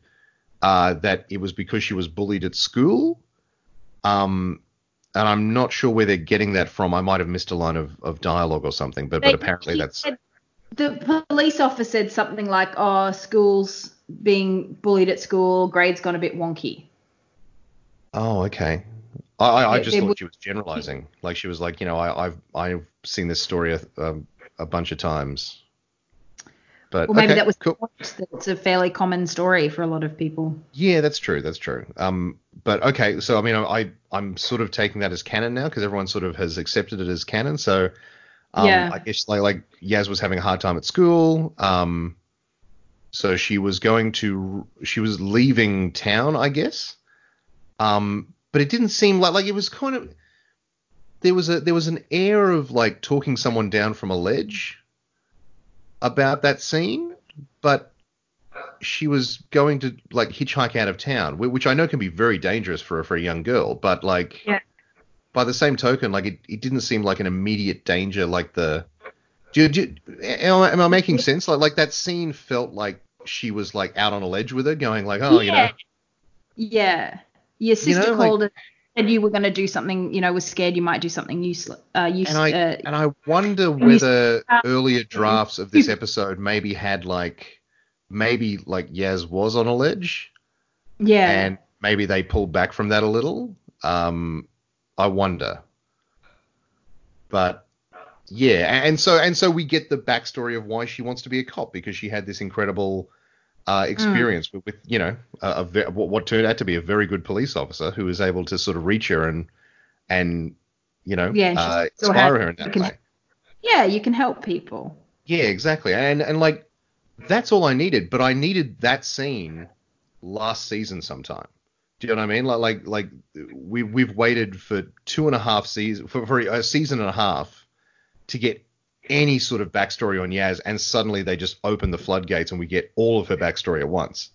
uh, that it was because she was bullied at school. Um, and I'm not sure where they're getting that from. I might have missed a line of, of dialogue or something, but, but apparently that's said- the police officer said something like, "Oh, school's being bullied at school. Grades gone a bit wonky." oh okay. I, I, just thought would- she was generalizing, like she was like, you know, I, I've I've seen this story a, um, a bunch of times. But Well, maybe okay, that was cool. it's a fairly common story for a lot of people. Yeah, that's true. That's true. Um, but okay, so I mean, I I'm sort of taking that as canon now because everyone sort of has accepted it as canon. So, um, Yeah. I guess like like Yaz was having a hard time at school. Um, so she was going to she was leaving town, I guess. Um, but it didn't seem like like it was kind of there was a there was an air of like talking someone down from a ledge about that scene, but she was going to like hitchhike out of town, which I know can be very dangerous for a for a young girl. But like, Yeah. by the same token, like it, it didn't seem like an immediate danger. Like the, do, do, am, I, am I making sense? Like like that scene felt like she was like out on a ledge with her, going like, oh, you know, Yeah. Yeah. Your sister know, like- called it said you were going to do something, you know, was scared you might do something useless. Uh, use, and I uh, and I wonder whether uh, earlier drafts of this episode maybe had like maybe like Yaz was on a ledge. yeah. and maybe they pulled back from that a little. Um, I wonder, but yeah, and so and so we get the backstory of why she wants to be a cop because she had this incredible uh, experience with, with you know a, a what, turned out to be a very good police officer who was able to sort of reach her and and you know Yeah, uh, inspire her in that can- way. yeah, you can help people. Yeah, exactly. And and like that's all I needed, but I needed that scene last season sometime. Do you know what I mean? Like like like we we've waited for two and a half seasons for, for a season and a half to get any sort of backstory on Yaz, and suddenly they just open the floodgates and we get all of her backstory at once.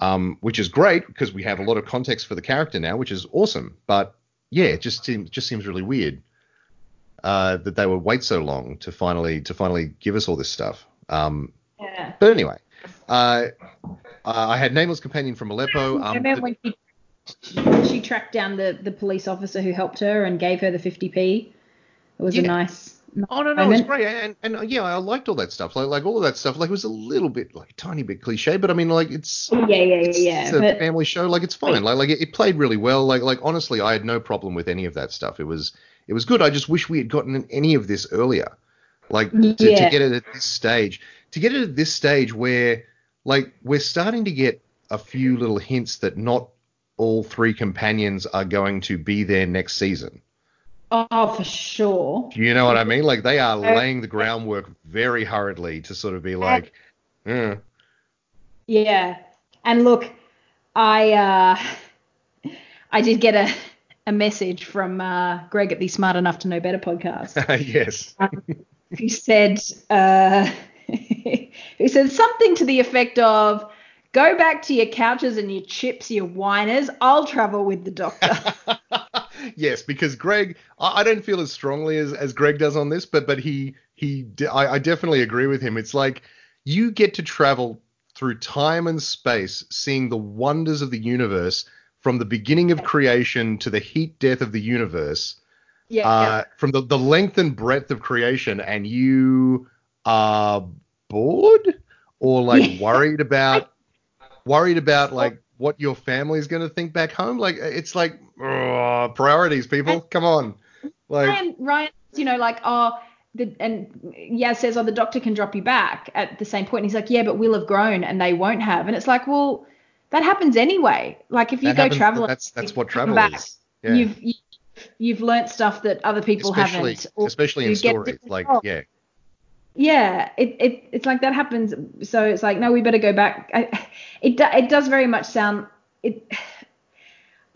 Um, which is great because we have a lot of context for the character now, which is awesome. But yeah, it just seems just seems really weird uh, that they would wait so long to finally to finally give us all this stuff. Um, Yeah. but anyway, uh, I had Nameless Companion from Aleppo. Um, remember when she, she tracked down the, the police officer who helped her and gave her the 50p. It was a nice. Oh no, no, it's moment. great, and, and yeah, I liked all that stuff. Like like all of that stuff. Like it was a little bit like a tiny bit cliche, but I mean like it's Yeah, yeah, yeah, it's, yeah. it's a But family show. Like it's fine. Like like it, it played really well. Like like honestly, I had no problem with any of that stuff. It was it was good. I just wish we had gotten any of this earlier. Like to, to get it at this stage, to get it at this stage where like we're starting to get a few little hints that not all three companions are going to be there next season. Oh, for sure. Do you know what I mean? Like they are laying the groundwork very hurriedly to sort of be like, eh, Yeah. And look, I uh, I did get a a message from uh, Greg at the Smart Enough to Know Better podcast. yes. who said uh, who said something to the effect of go back to your couches and your chips your whiners i'll travel with the doctor yes, because Greg, I, I don't feel as strongly as, as Greg does on this, but but he he, I, I definitely agree with him. It's like you get to travel through time and space, seeing the wonders of the universe from the beginning of creation to the heat death of the universe, yeah, uh, from the the length and breadth of creation, and you are bored or like worried about worried about like what your family's going to think back home. Like it's like ugh, priorities, people. Come on, like Ryan, Ryan, you know, like, oh, the, and Yaz says, oh, the doctor can drop you back at the same point. And he's like, yeah, but we'll have grown and they won't have. And it's like, well, that happens anyway. Like, if you that go happens- traveling, That's that's what travel back, is. Yeah. You've you, you've learned stuff that other people especially haven't. especially in stories. Like yeah, Yeah, it, it it's like that happens. So it's like, no, we better go back. I, it it does very much sound it.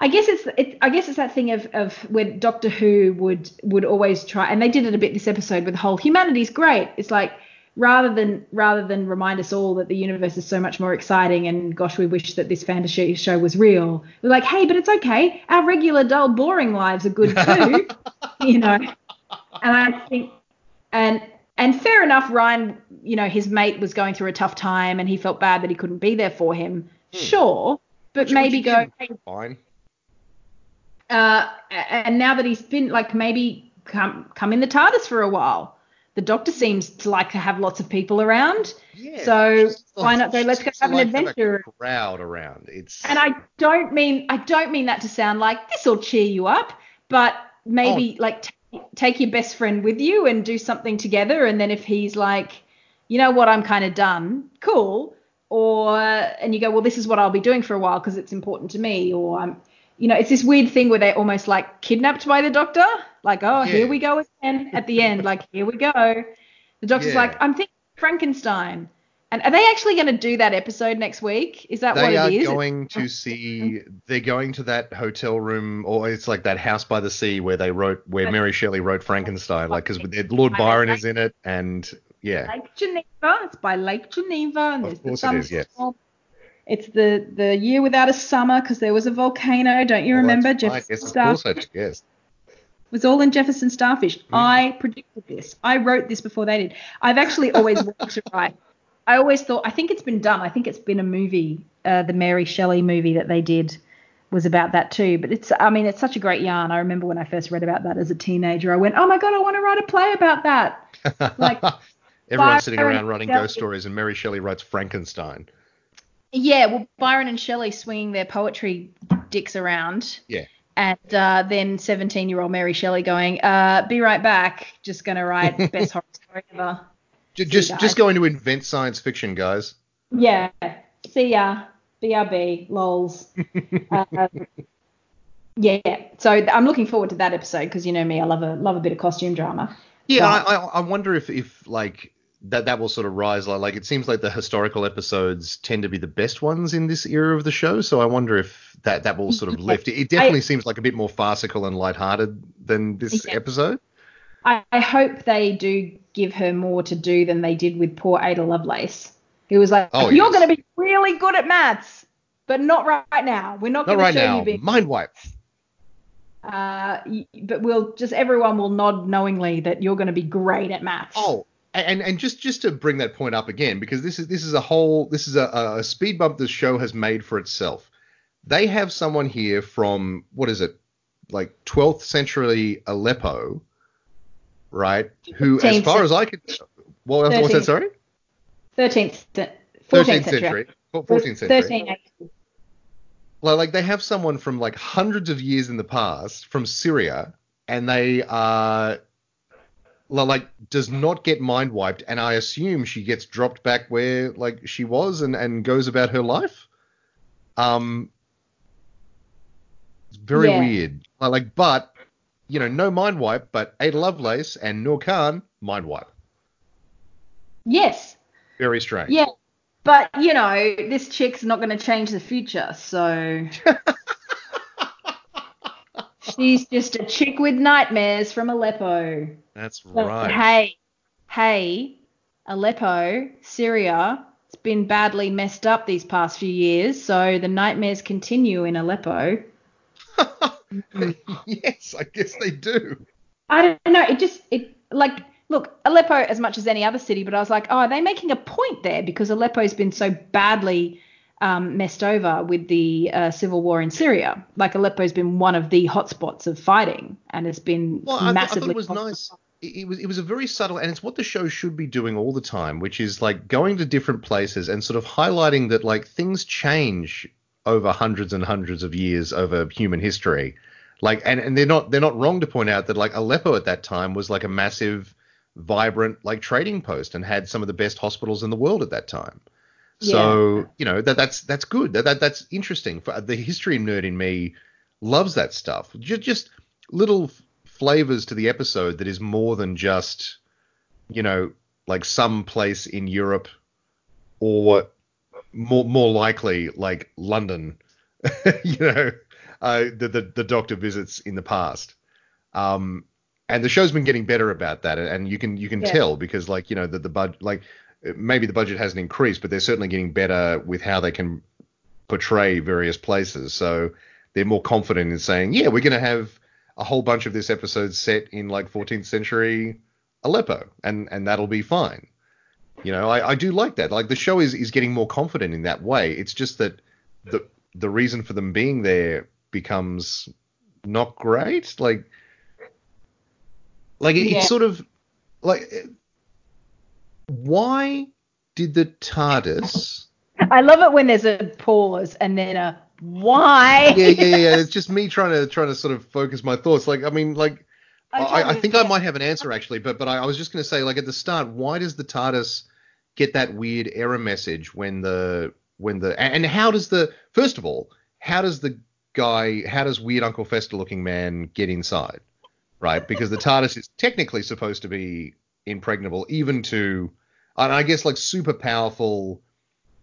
I guess it's it, I guess it's that thing of of where Doctor Who would would always try, and they did it a bit this episode with the whole humanity's great. It's like rather than rather than remind us all that the universe is so much more exciting, and gosh, we wish that this fantasy show was real. We're like, hey, but it's okay. Our regular, dull, boring lives are good too, you know. And I think and and fair enough ryan you know his mate was going through a tough time and he felt bad that he couldn't be there for him sure but Which- maybe go hey, fine. uh and now that he's been like maybe come come in the tardis for a while the doctor seems to like to have lots of people around Yeah. so why not go let's go have an like adventure a crowd around. It's and i don't mean i don't mean that to sound like this will cheer you up but maybe Oh. like take your best friend with you and do something together and then if he's like you know what, I'm kind of done. Cool. Or and you go, well, this is what I'll be doing for a while because it's important to me. Or I'm, you know, it's this weird thing where they're almost like kidnapped by the doctor. Like, oh, yeah. here we go again at the end. Like, here we go. The doctor's yeah. like, I'm thinking Frankenstein. And are they actually going to do that episode next week? Is that they what it is? They are going to see. They're going to that hotel room, or it's like that house by the sea where they wrote, where Mary Shelley wrote Frankenstein, like because Lord Byron is in it, and yeah. Lake Geneva. It's by Lake Geneva, and of course it is. Yes. It's the the year without a summer because there was a volcano. Don't you well, remember? Jefferson yes, of course I. It was all in Jefferson Starfish. Mm. I predicted this. I wrote this before they did. I've actually always wanted to write I always thought I think it's been done. I think it's been a movie. Uh, the Mary Shelley movie that they did was about that too. But it's I mean it's such a great yarn. I remember when I first read about that as a teenager, I went, oh my god, I want to write a play about that. Like everyone's sitting around writing Shelley. ghost stories, and Mary Shelley writes Frankenstein. Yeah, well, Byron and Shelley swinging their poetry dicks around. Yeah. And uh, then 17 year old Mary Shelley going, uh, be right back, just going to write best horror story ever. Just just going to invent science fiction, guys. Yeah. See ya. BRB. Lols. uh, yeah. So I'm looking forward to that episode because you know me, I love a love a bit of costume drama. Yeah, I, I wonder if if like that that will sort of rise like, like it seems like the historical episodes tend to be the best ones in this era of the show so i wonder if that that will sort of lift it definitely I, seems like a bit more farcical and lighthearted than this yeah. episode I, I hope they do give her more to do than they did with poor Ada Lovelace, who was like, oh, "You're yes. going to be really good at maths, but not right now. We're not, not going right to show now. you being mind wipe." Uh, but we'll just everyone will nod knowingly that you're going to be great at maths. Oh, and and just just to bring that point up again, because this is this is a whole this is a, a speed bump the show has made for itself. They have someone here from what is it, like 12th century Aleppo, right? Who, as far as I could, what was that? Sorry. Thirteenth, fourteenth century. Fourteenth century. Thirteen. Like they have someone from like hundreds of years in the past from Syria, and they are like does not get mind wiped, and I assume she gets dropped back where like she was and and goes about her life. Um, it's very yeah. weird. Like, but you know, no mind wipe, but Ada Lovelace and Noor Khan mind wipe. Yes. Very strange. Yeah. But, you know, this chick's not going to change the future, so. She's just a chick with nightmares from Aleppo. That's right. hey, hey, Aleppo, Syria, it's been badly messed up these past few years, so the nightmares continue in Aleppo. yes, I guess they do. I don't know. It just it like look Aleppo as much as any other city, but I was like, oh, are they making a point there because Aleppo's been so badly um, messed over with the uh, civil war in Syria. Like Aleppo's been one of the hotspots of fighting, and it's been well, massively. I, I it was nice. It was it was a very subtle, and it's what the show should be doing all the time, which is like going to different places and sort of highlighting that like things change over hundreds and hundreds of years over human history. Like, and, and they're not they're not wrong to point out that like Aleppo at that time was like a massive, vibrant like trading post and had some of the best hospitals in the world at that time. Yeah. So you know that that's that's good. That, that that's interesting. For the history nerd in me loves that stuff. Just just little flavors to the episode that is more than just you know like some place in Europe or more more likely like London, you know, uh, the, the the Doctor visits in the past. Um, and the show's been getting better about that, and you can you can yeah. tell because like you know the the budget like maybe the budget hasn't increased, but they're certainly getting better with how they can portray various places. So they're more confident in saying, yeah, we're going to have a whole bunch of this episode set in like 14th century Aleppo, and and that'll be fine. You know, I, I do like that. Like the show is is getting more confident in that way. It's just that the the reason for them being there becomes not great. Like like it, yeah. it's sort of like why did the TARDIS? I love it when there's a pause and then a why. yeah, yeah, yeah. It's just me trying to trying to sort of focus my thoughts. Like, I mean, like I, I, think I might have an answer actually, but but I, I was just going to say, like at the start, why does the TARDIS get that weird error message when the when the and how does the first of all how does the guy how does weird Uncle Fester looking man get inside right because the TARDIS is technically supposed to be impregnable even to and I guess like super powerful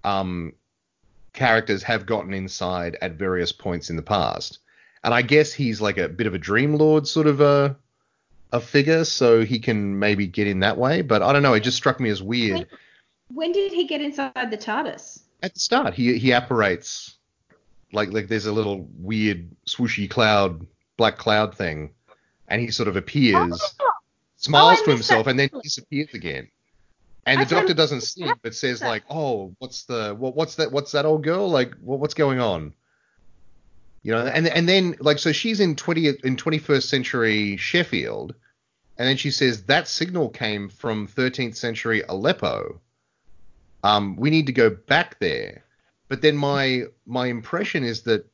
um characters have gotten inside at various points in the past and I guess he's like a bit of a dream lord sort of a a figure, so he can maybe get in that way. But I don't know. It just struck me as weird. When, did he get inside the TARDIS? At the start, he he apparates like like there's a little weird swooshy cloud, black cloud thing, and he sort of appears, oh. smiles oh, to himself, and then disappears again. And the doctor doesn't see him, but says like, "Oh, what's the what, what's that? What's that old girl? Like, what, what's going on?" You know, and and then like so she's in 20th in 21st century Sheffield, and then she says that signal came from 13th century Aleppo. Um, we need to go back there. But then my my impression is that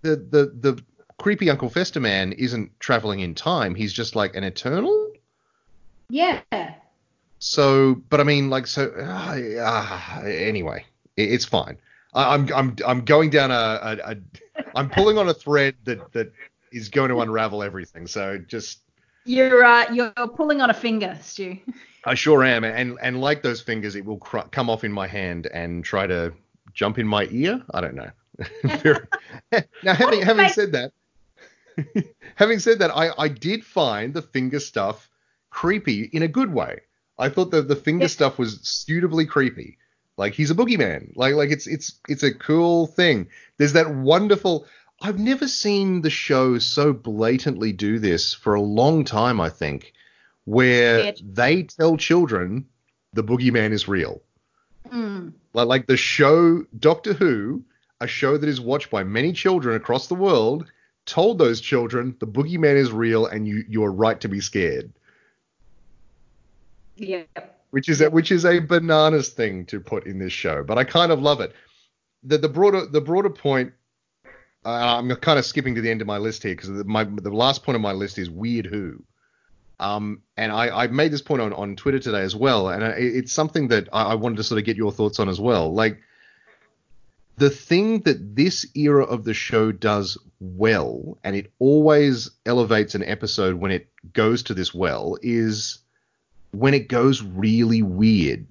the the the creepy Uncle Fester man isn't traveling in time. He's just like an eternal. Yeah. So, but I mean, like, so uh, uh, anyway, it, it's fine. I'm I'm I'm going down a, a, a I'm pulling on a thread that that is going to unravel everything. So just you're uh, you're pulling on a finger, Stu. I sure am, and and like those fingers, it will cr- come off in my hand and try to jump in my ear. I don't know. now, having having said that, having said that, I I did find the finger stuff creepy in a good way. I thought that the finger yeah. stuff was suitably creepy. Like he's a boogeyman. Like like it's it's it's a cool thing. There's that wonderful. I've never seen the show so blatantly do this for a long time. I think where they tell children the boogeyman is real. Mm. Like like the show Doctor Who, a show that is watched by many children across the world, told those children the boogeyman is real and you you are right to be scared. Yeah which is a, which is a bananas thing to put in this show, but I kind of love it. The the broader the broader point. Uh, I'm kind of skipping to the end of my list here because my the last point of my list is Weird Who. Um, and I, I made this point on, on Twitter today as well, and it's something that I, I wanted to sort of get your thoughts on as well. Like the thing that this era of the show does well, and it always elevates an episode when it goes to this well, is when it goes really weird.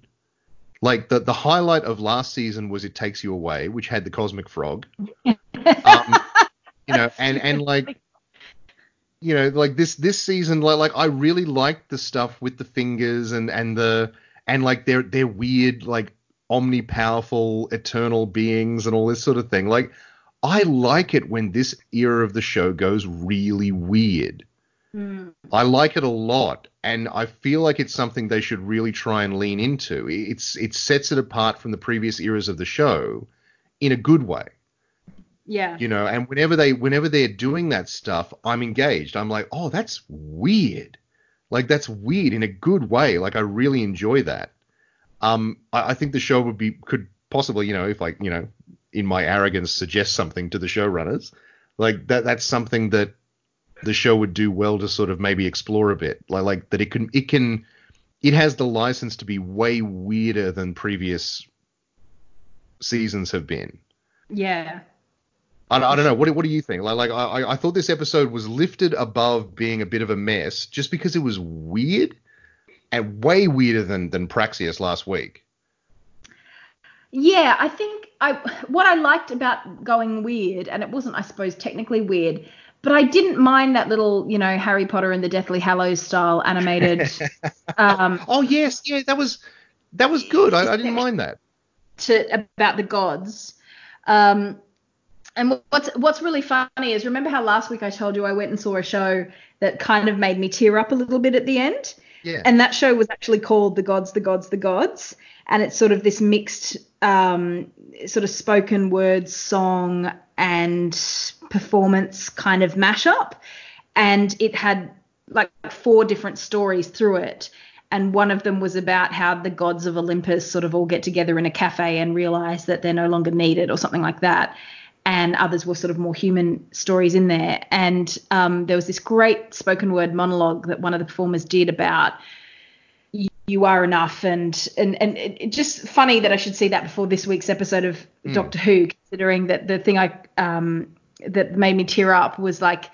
Like the the highlight of last season was It Takes You Away, which had the cosmic frog. um, you know, and and like you know, like this this season, like like I really liked the stuff with the fingers and and the and like they're they're weird like omni powerful eternal beings and all this sort of thing. Like I like it when this era of the show goes really weird. Mm. I like it a lot, and I feel like it's something they should really try and lean into. It's it sets it apart from the previous eras of the show in a good way. Yeah. You know, and whenever they whenever they're doing that stuff, I'm engaged. I'm like, oh, that's weird. Like that's weird in a good way. Like I really enjoy that. Um, I, I think the show would be could possibly, you know, if like, you know, in my arrogance suggest something to the showrunners, like that that's something that the show would do well to sort of maybe explore a bit, like like that it can it can it has the license to be way weirder than previous seasons have been. Yeah. I, I don't know. What, what do you think? Like, like I, I thought this episode was lifted above being a bit of a mess just because it was weird and way weirder than than Praxeus last week. Yeah, I think I what I liked about going weird, and it wasn't, I suppose, technically weird, but I didn't mind that little, you know, Harry Potter and the Deathly Hallows style animated. um, oh yes, yeah, that was that was good. I, I didn't mind that. To about the gods. Um, and what's what's really funny is remember how last week I told you I went and saw a show that kind of made me tear up a little bit at the end. Yeah. And that show was actually called The Gods, The Gods, The Gods, and it's sort of this mixed, um, sort of spoken word song and performance kind of mashup. And it had like four different stories through it. And one of them was about how the gods of Olympus sort of all get together in a cafe and realize that they're no longer needed or something like that. And others were sort of more human stories in there. And um, there was this great spoken word monologue that one of the performers did about you, are enough, and and and it, just funny that I should see that before this week's episode of mm. Doctor Who, considering that the thing I um that made me tear up was like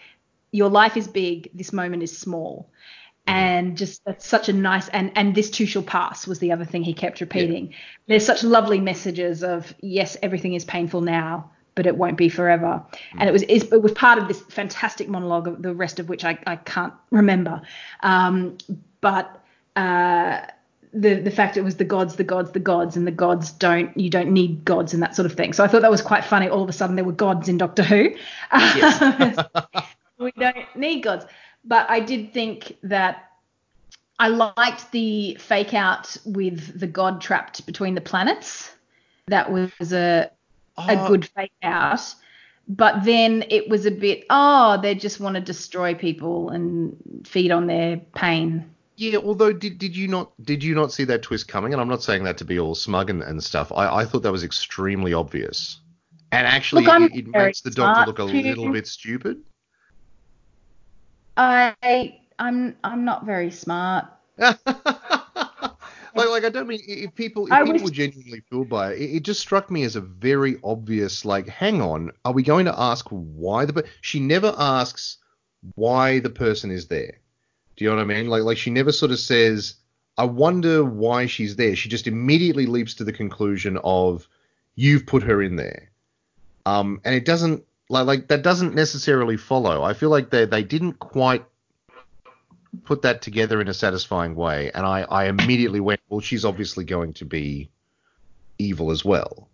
your life is big, this moment is small. Mm-hmm. And just that's such a nice and and this too shall pass was the other thing he kept repeating. Yeah. There's such lovely messages of yes, everything is painful now, but it won't be forever. Mm. And it was it was part of this fantastic monologue, the rest of which I, I can't remember. Um, but uh, the the fact it was the gods, the gods, the gods, and the gods don't you don't need gods and that sort of thing. So I thought that was quite funny. All of a sudden there were gods in Doctor Who. Yes. we don't need gods. But I did think that I liked the fake out with the god trapped between the planets. That was a a oh. good fake out. But then it was a bit, oh, they just want to destroy people and feed on their pain. Yeah, although did did you not did you not see that twist coming? And I'm not saying that to be all smug and, and stuff. I, I thought that was extremely obvious. And actually look, it, it makes the doctor look a too. little bit stupid. I I'm I'm not very smart. like like I don't mean if people if I people were genuinely fooled by it, it, it, just struck me as a very obvious like, hang on, are we going to ask why the she never asks why the person is there. Do you know what I mean? Like like she never sort of says, I wonder why she's there. She just immediately leaps to the conclusion of you've put her in there. Um, and it doesn't like like that doesn't necessarily follow. I feel like they they didn't quite put that together in a satisfying way, and I I immediately went, well, she's obviously going to be evil as well.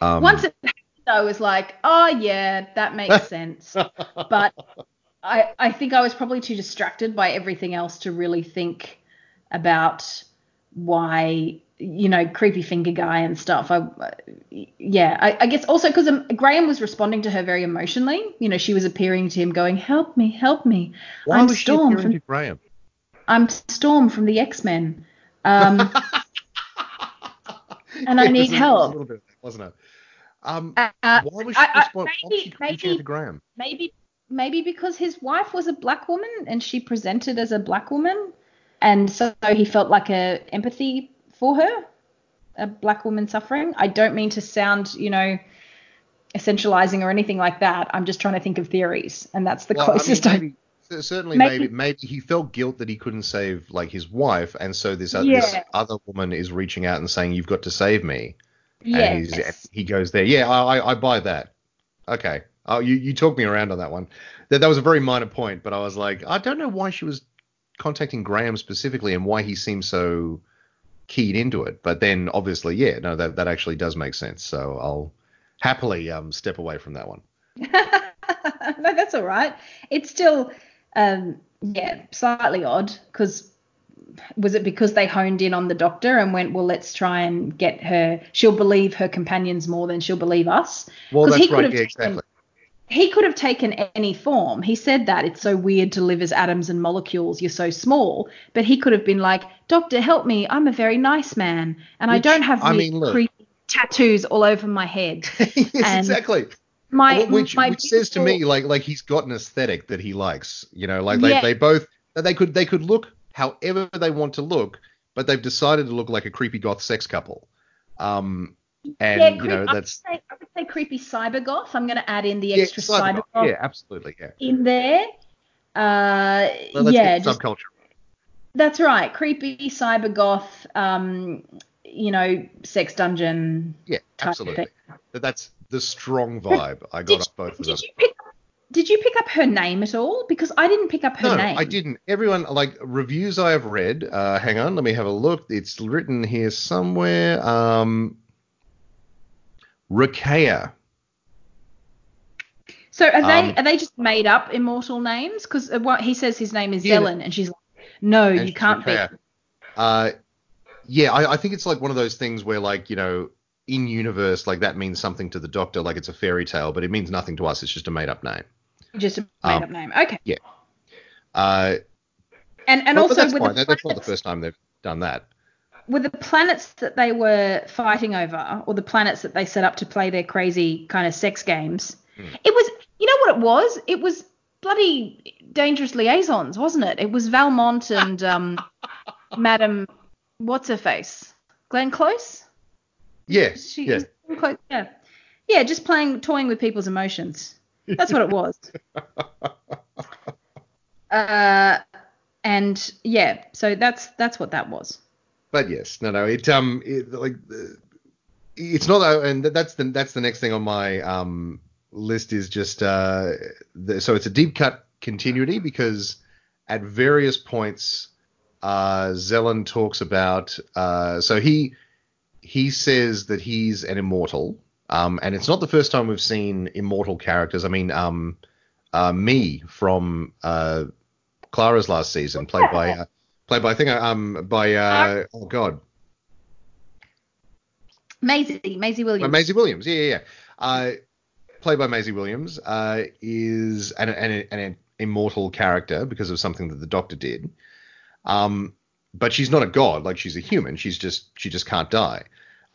Um, Once it happened, I was like, oh yeah, that makes sense. but I I think I was probably too distracted by everything else to really think about why you know, creepy finger guy and stuff. I, yeah, I, I guess also because um, Graham was responding to her very emotionally. You know, she was appearing to him, going, "Help me, help me." Why I'm was Storm she from, Graham? I'm Storm from the X Men, um, and I need help. A little bit, wasn't it? Um, uh, why was she, I, respond, maybe, maybe, to Graham? Maybe, maybe because his wife was a black woman and she presented as a black woman, and so he felt like a empathy for her, a black woman suffering. I don't mean to sound, you know, essentializing or anything like that. I'm just trying to think of theories, and that's the well, closest I. Mean, maybe, certainly, maybe, maybe, maybe he felt guilt that he couldn't save like his wife, and so this, uh, yeah. this other woman is reaching out and saying, "You've got to save me." Yes. And he goes there. Yeah, I, I buy that. Okay. Oh, you, you talked me around on that one. That, that was a very minor point, but I was like, I don't know why she was contacting Graham specifically and why he seemed so keyed into it. But then obviously, yeah, no, that that actually does make sense. So I'll happily um, step away from that one. no, that's all right. It's still, um, yeah, slightly odd because was it because they honed in on the doctor and went, well, let's try and get her. She'll believe her companions more than she'll believe us. Well, that's right. Yeah, exactly he could have taken any form. He said that it's so weird to live as atoms and molecules. You're so small. But he could have been like, Doctor, help me. I'm a very nice man, and Which, I don't have I mean, creepy tattoos all over my head. yes, and exactly. My, which, my which says to me like like he's got an aesthetic that he likes. You know, like yeah. they, they both they could they could look however they want to look, but they've decided to look like a creepy goth sex couple. Um, and yeah, you know that's I say, I would say creepy cyber goth. I'm going to add in the yeah, extra cyber, goth. Yeah, absolutely. Yeah. In there. Uh, well, yeah. Just, subculture. That's right. Creepy cyber goth. Um, you know, sex dungeon. Yeah, absolutely. That's the strong vibe. I got up both of them. did you pick up her name at all? Because I didn't pick up her no, name. I didn't. Everyone like reviews I have read. Uh, hang on, let me have a look. It's written here somewhere. Um, Rakaya. So are they um, are they just made up immortal names? Because what he says his name is yeah, Zellin, and she's like, no, you can't Rakaya. be. Uh, yeah, I, I think it's like one of those things where like you know in universe like that means something to the Doctor, like it's a fairy tale, but it means nothing to us. It's just a made up name. Just a made um, up name. Okay. Yeah. Uh, and and also that's with fine. The that's not the first time they've done that were the planets that they were fighting over, or the planets that they set up to play their crazy kind of sex games, mm. it was, you know what it was? It was bloody dangerous liaisons, wasn't it? It was Valmont and um, Madam what's her face? Glenn Close? Yes. She, yeah. Close, yeah. Yeah, just playing, toying with people's emotions. That's what it was. uh, and yeah, so that's that's what that was. But yes, no, no, it um, it, like it's not, uh, and that's the that's the next thing on my um list is just uh, the, so it's a deep cut continuity because at various points, uh, Zellin talks about uh, so he he says that he's an immortal, um, and it's not the first time we've seen immortal characters. I mean, um, uh, me from uh, Clara's last season, played by uh, played by I think um by uh, oh god Maisie, Maisie Williams. by Maisie Williams. Yeah, yeah, yeah. Uh, played by Maisie Williams uh, is an, an, an immortal character because of something that the Doctor did. Um, but she's not a god, like she's a human. She's just she just can't die.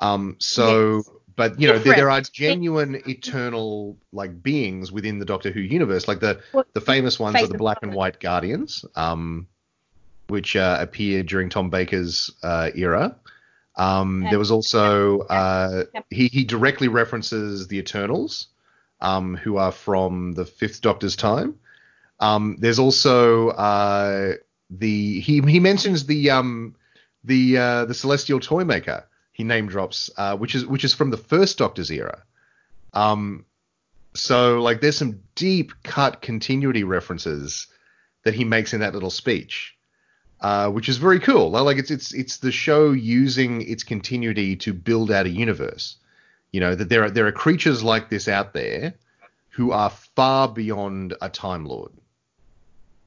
Um, so, Yes. but you know, there, there are genuine eternal like beings within the Doctor Who universe. Like the the famous ones are the Black and White Guardians, um, which uh, appeared during Tom Baker's uh, era. Um, there was also uh, he he directly references the Eternals, um, who are from the Fifth Doctor's time. Um, there's also uh, the he he mentions the um the uh, the Celestial Toymaker. He name drops, uh, which is which is from the First Doctor's era. Um, so like there's some deep cut continuity references that he makes in that little speech. Uh, which is very cool. Like it's it's it's the show using its continuity to build out a universe. You know that there are there are creatures like this out there who are far beyond a Time Lord.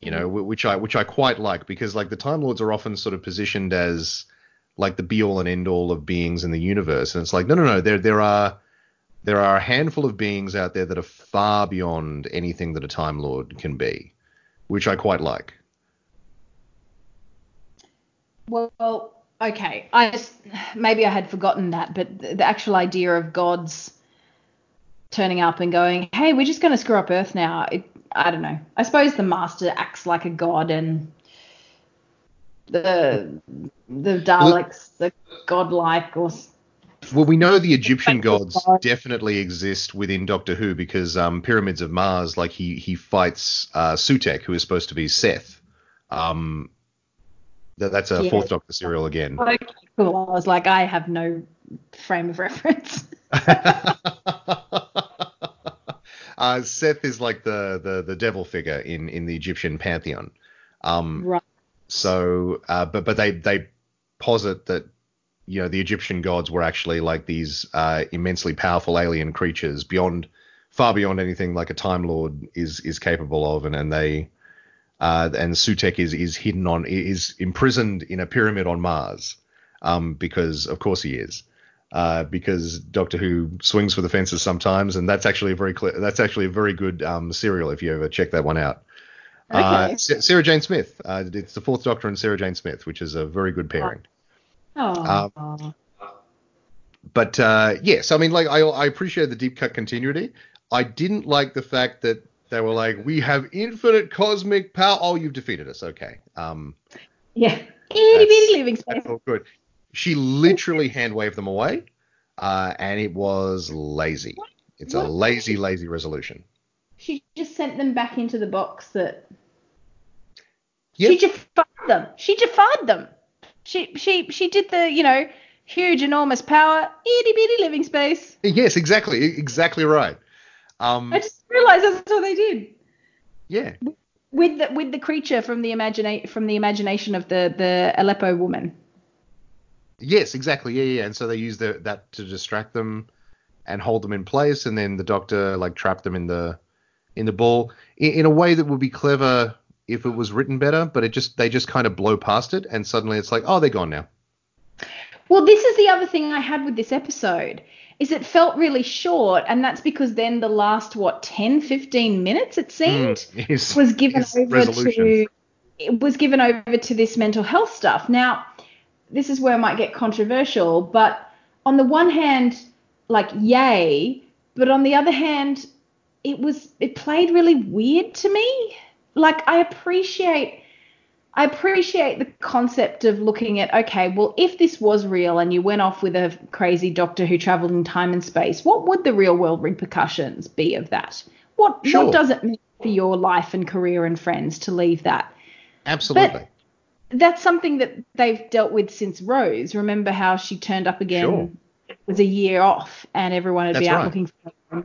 You know, which I which I quite like because like the Time Lords are often sort of positioned as like the be all and end all of beings in the universe, and it's like no no no there there are there are a handful of beings out there that are far beyond anything that a Time Lord can be, which I quite like. Well, okay. I just maybe I had forgotten that, but the, the actual idea of gods turning up and going, "Hey, we're just going to screw up Earth now." It, I don't know. I suppose the Master acts like a god, and the the Daleks, the godlike, or Well, we know the Egyptian gods God. definitely exist within Doctor Who because um, Pyramids of Mars, like he he fights uh, Sutekh, who is supposed to be Seth. Um, that's a Yeah. fourth Doctor serial again. okay, cool. I was like, I have no frame of reference. uh, Seth is like the, the the devil figure in in the Egyptian pantheon. Um, right. So, uh, but but they they posit that you know the Egyptian gods were actually like these uh, immensely powerful alien creatures beyond far beyond anything like a Time Lord is is capable of, and and they uh, and Sutekh is is hidden on is imprisoned in a pyramid on Mars, um, because of course he is. Uh, because Doctor Who swings for the fences sometimes, and that's actually a very clear, that's actually a very good um, serial if you ever check that one out. Uh, Okay. Sa- Sarah Jane Smith. Uh, it's the Fourth Doctor and Sarah Jane Smith, which is a very good pairing. Oh. But uh, yes, I mean, like I, I appreciate the deep cut continuity. I didn't like the fact that they were like, we have infinite cosmic power. Oh, you've defeated us. Okay. Um, yeah. Itty bitty living space. that's all good. She literally hand waved them away, uh, and it was lazy. It's a lazy, lazy resolution. She just sent them back into the box that Yep. she defied them. She defied them. She she she did the you know huge enormous power itty bitty living space. Yes, exactly, exactly right. Um, I just realised that's what they did yeah, with the with the creature from the imagina- from the imagination of the the Aleppo woman. Yes, exactly. Yeah, yeah. And so they use the, that to distract them and hold them in place, and then the doctor like trapped them in the in the ball in, in a way that would be clever if it was written better. But it just they just kind of blow past it, and suddenly it's like, oh, they're gone now. Well, this is the other thing I had with this episode is it felt really short and that's because then the last what 10 15 minutes it seemed Mm, is- was given over resolution. to it was given over to this mental health stuff. Now, this is where it might get controversial, but on the one hand, like yay, but on the other hand, it was it played really weird to me. Like I appreciate I appreciate the concept of looking at okay, well, if this was real and you went off with a crazy doctor who traveled in time and space, what would the real world repercussions be of that? What Sure. what does it mean for your life and career and friends to leave that? Absolutely. That's something that they've dealt with since Rose. Remember how she turned up again Sure. it was a year off and everyone would be out right. looking for her.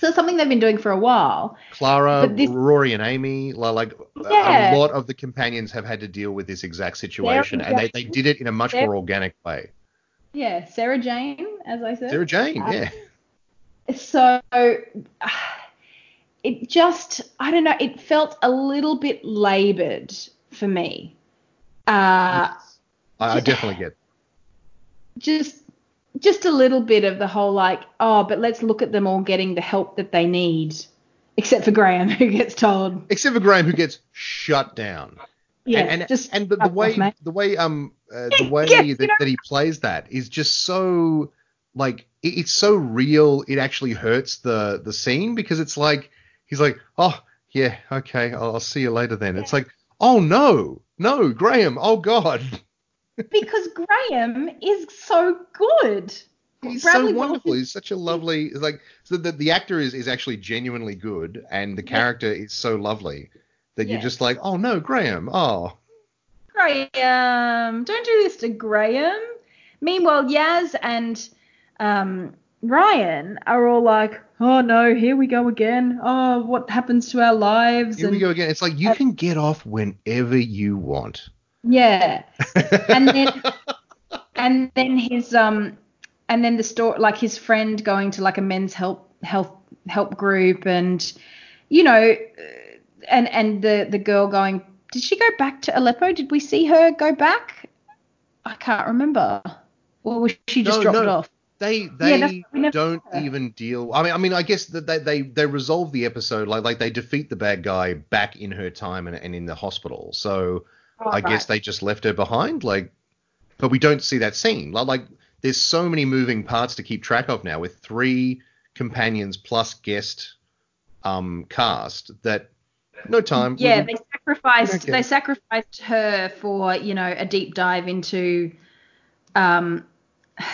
So it's something they've been doing for a while. Clara, this- Rory, and Amy, like a- Yeah. a lot of the companions have had to deal with this exact situation, and they, they did it in a much Sarah- more organic way. Yeah, Sarah Jane, as I said. Sarah Jane, Um, yeah. so it just i don't know it felt a little bit labored for me uh I, I definitely get. just just a little bit of the whole like oh but let's look at them all getting the help that they need except for graham who gets told. Except for Graham, who gets shut down. yeah and and, just and the, the fuck off, way the way um uh, the way Yeah, you that, know- that he plays that is just so like it, it's so real it actually hurts the the scene because it's like he's like oh yeah okay I'll, I'll see you later then. It's like oh no no Graham oh god because graham is so good he's Bradley so wonderful Walton- he's such a lovely like so the, the actor is, is actually genuinely good and the Yeah. character is so lovely that Yeah. you're just like oh no Graham oh Graham, don't do this to Graham. Meanwhile, Yaz and um, Ryan are all like, oh no, here we go again. Oh, what happens to our lives? here and we go again it's like you Uh, can get off whenever you want yeah, and then and then his um and then the story like his friend going to like a men's help health help group and you know uh, and and the the girl going did she go back to Aleppo did we see her go back I can't remember or was she just No, dropped no. off they they that's what we never don't even deal. I mean, I mean, I guess that they, they they resolve the episode like like they defeat the bad guy back in her time and, and in the hospital. So I guess they just left her behind. Like, but we don't see that scene. Like, there's so many moving parts to keep track of now with three companions plus guest um cast that no time. Yeah they sacrificed they sacrificed her for you know a deep dive into um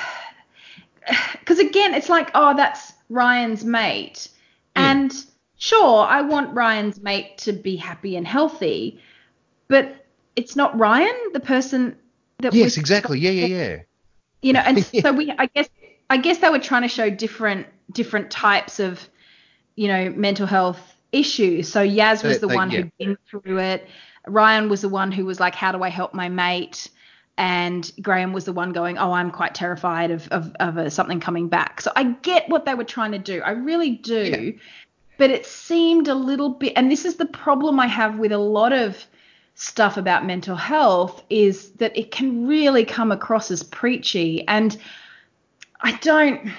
because again it's like oh that's ryan's mate Hmm. and sure i want ryan's mate to be happy and healthy but it's not ryan the person that yes, exactly. Yeah, yeah, yeah. you know and Yeah. so we i guess i guess they were trying to show different different types of you know mental health issues so yaz was the one yeah. who'd been through it ryan was the one who was like how do i help my mate and graham was the one going oh i'm quite terrified of of, of uh something coming back so i get what they were trying to do i really do but it seemed a little bit and this is the problem i have with a lot of stuff about mental health is that it can really come across as preachy. And i don't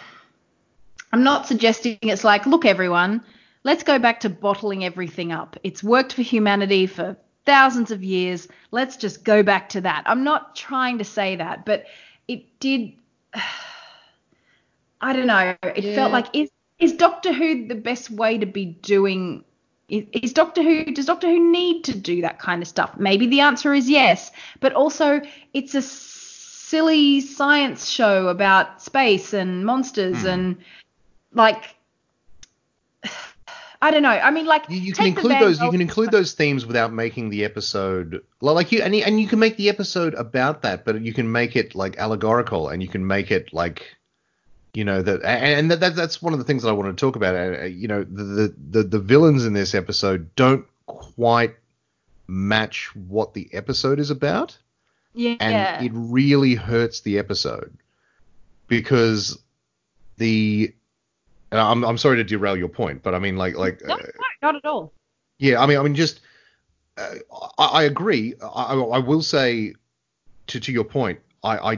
i'm not suggesting it's like look everyone let's go back to bottling everything up. It's worked for humanity for thousands of years. Let's just go back to that. I'm not trying to say that but it did i don't know. It Yeah. felt like is is doctor who the best way to be doing is, is Doctor Who does Doctor Who need to do that kind of stuff? Maybe the answer is yes, but also it's a silly science show about space and monsters Hmm. and like I don't know. I mean, like You, you can include those. You can include those themes without making the episode like you and you, and you can make the episode about that, but you can make it like allegorical, and you can make it like, you know, that and, that, that's one of the things that I want to talk about. You know, the, the the villains in this episode don't quite match what the episode is about, Yeah. and it really hurts the episode because the. And I'm I'm sorry to derail your point, but I mean like like no, uh, not at all. yeah, I mean, I mean, just uh, I, I agree. I, I I will say to to your point, I, I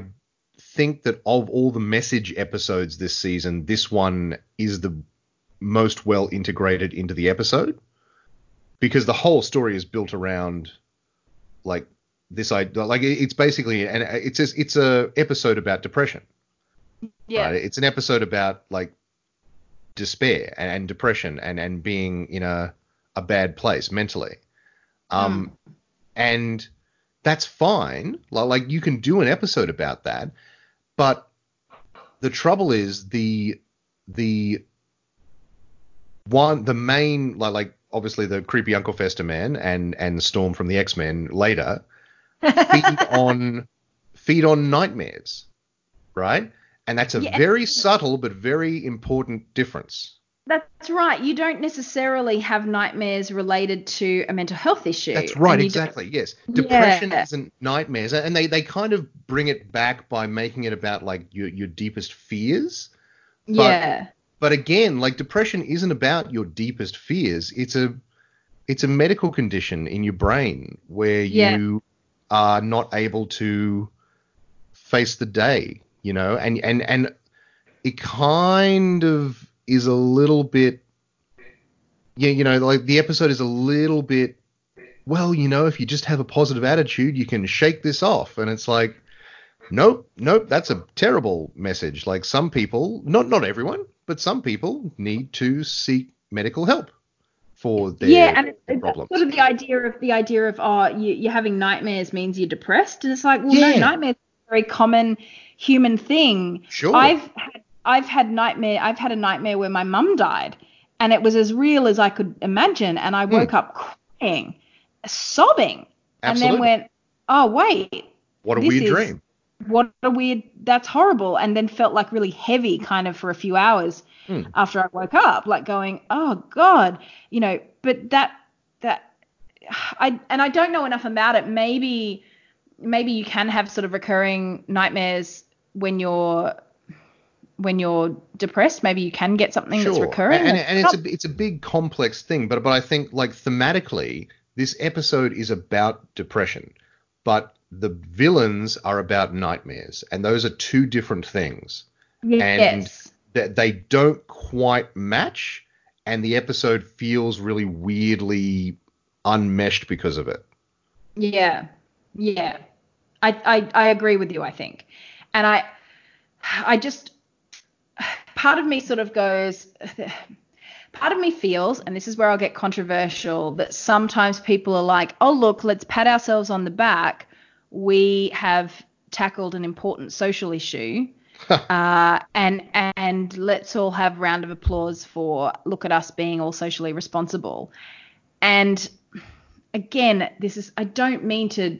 think that of all the message episodes this season, this one is the most well integrated into the episode because the whole story is built around like this idea. Like it's basically and it's a, it's a episode about depression. Yeah. Right? It's an episode about like despair and, and depression and, and being in a, a bad place mentally. Um, and that's fine. Like, like you can do an episode about that, but the trouble is the the one the main like like obviously the creepy Uncle Fester man and and Storm from the X Men later feed on feed on nightmares, right? And that's a Yeah. very subtle but very important difference. That's right. You don't necessarily have nightmares related to a mental health issue. That's right, exactly. Yes, depression Yeah. isn't nightmares, and they they kind of bring it back by making it about like your your deepest fears. Yeah. But again, like depression isn't about your deepest fears. It's a it's a medical condition in your brain where Yeah. you are not able to face the day, you know, and and and it kind of is a little bit yeah, you know, like the episode is a little bit well, you know, if you just have a positive attitude, you can shake this off and it's like Nope, nope, that's a terrible message. Like some people, not not everyone, but some people need to seek medical help for their, yeah, and it's, their it's problems. sort of the idea of the idea of oh, you, you're having nightmares means you're depressed, and it's like, well, Yeah. no, nightmares are a very common human thing. Sure. I've had, I've had nightmare. I've had a nightmare where my mum died, and it was as real as I could imagine, and I Hmm. woke up crying, sobbing, and then went, oh wait, what a weird is- dream. what a weird that's horrible and then felt like really heavy kind of for a few hours Hmm. after i woke up like going oh god you know but that that i and i don't know enough about it maybe maybe you can have sort of recurring nightmares when you're when you're depressed maybe you can get something that's recurring And, and, and it's a it's a big complex thing, but but I think like thematically, this episode is about depression, but the villains are about nightmares, and those are two different things. yes And That they don't quite match, and the episode feels really weirdly unmeshed because of it. Yeah, yeah, I, I I agree with you. I think, and I I just part of me sort of goes. Part of me feels, and this is where I'll get controversial, that sometimes people are like, "Oh, look, let's pat ourselves on the back. We have tackled an important social issue, uh, and and let's all have round of applause for look at us being all socially responsible." And again, this is I don't mean to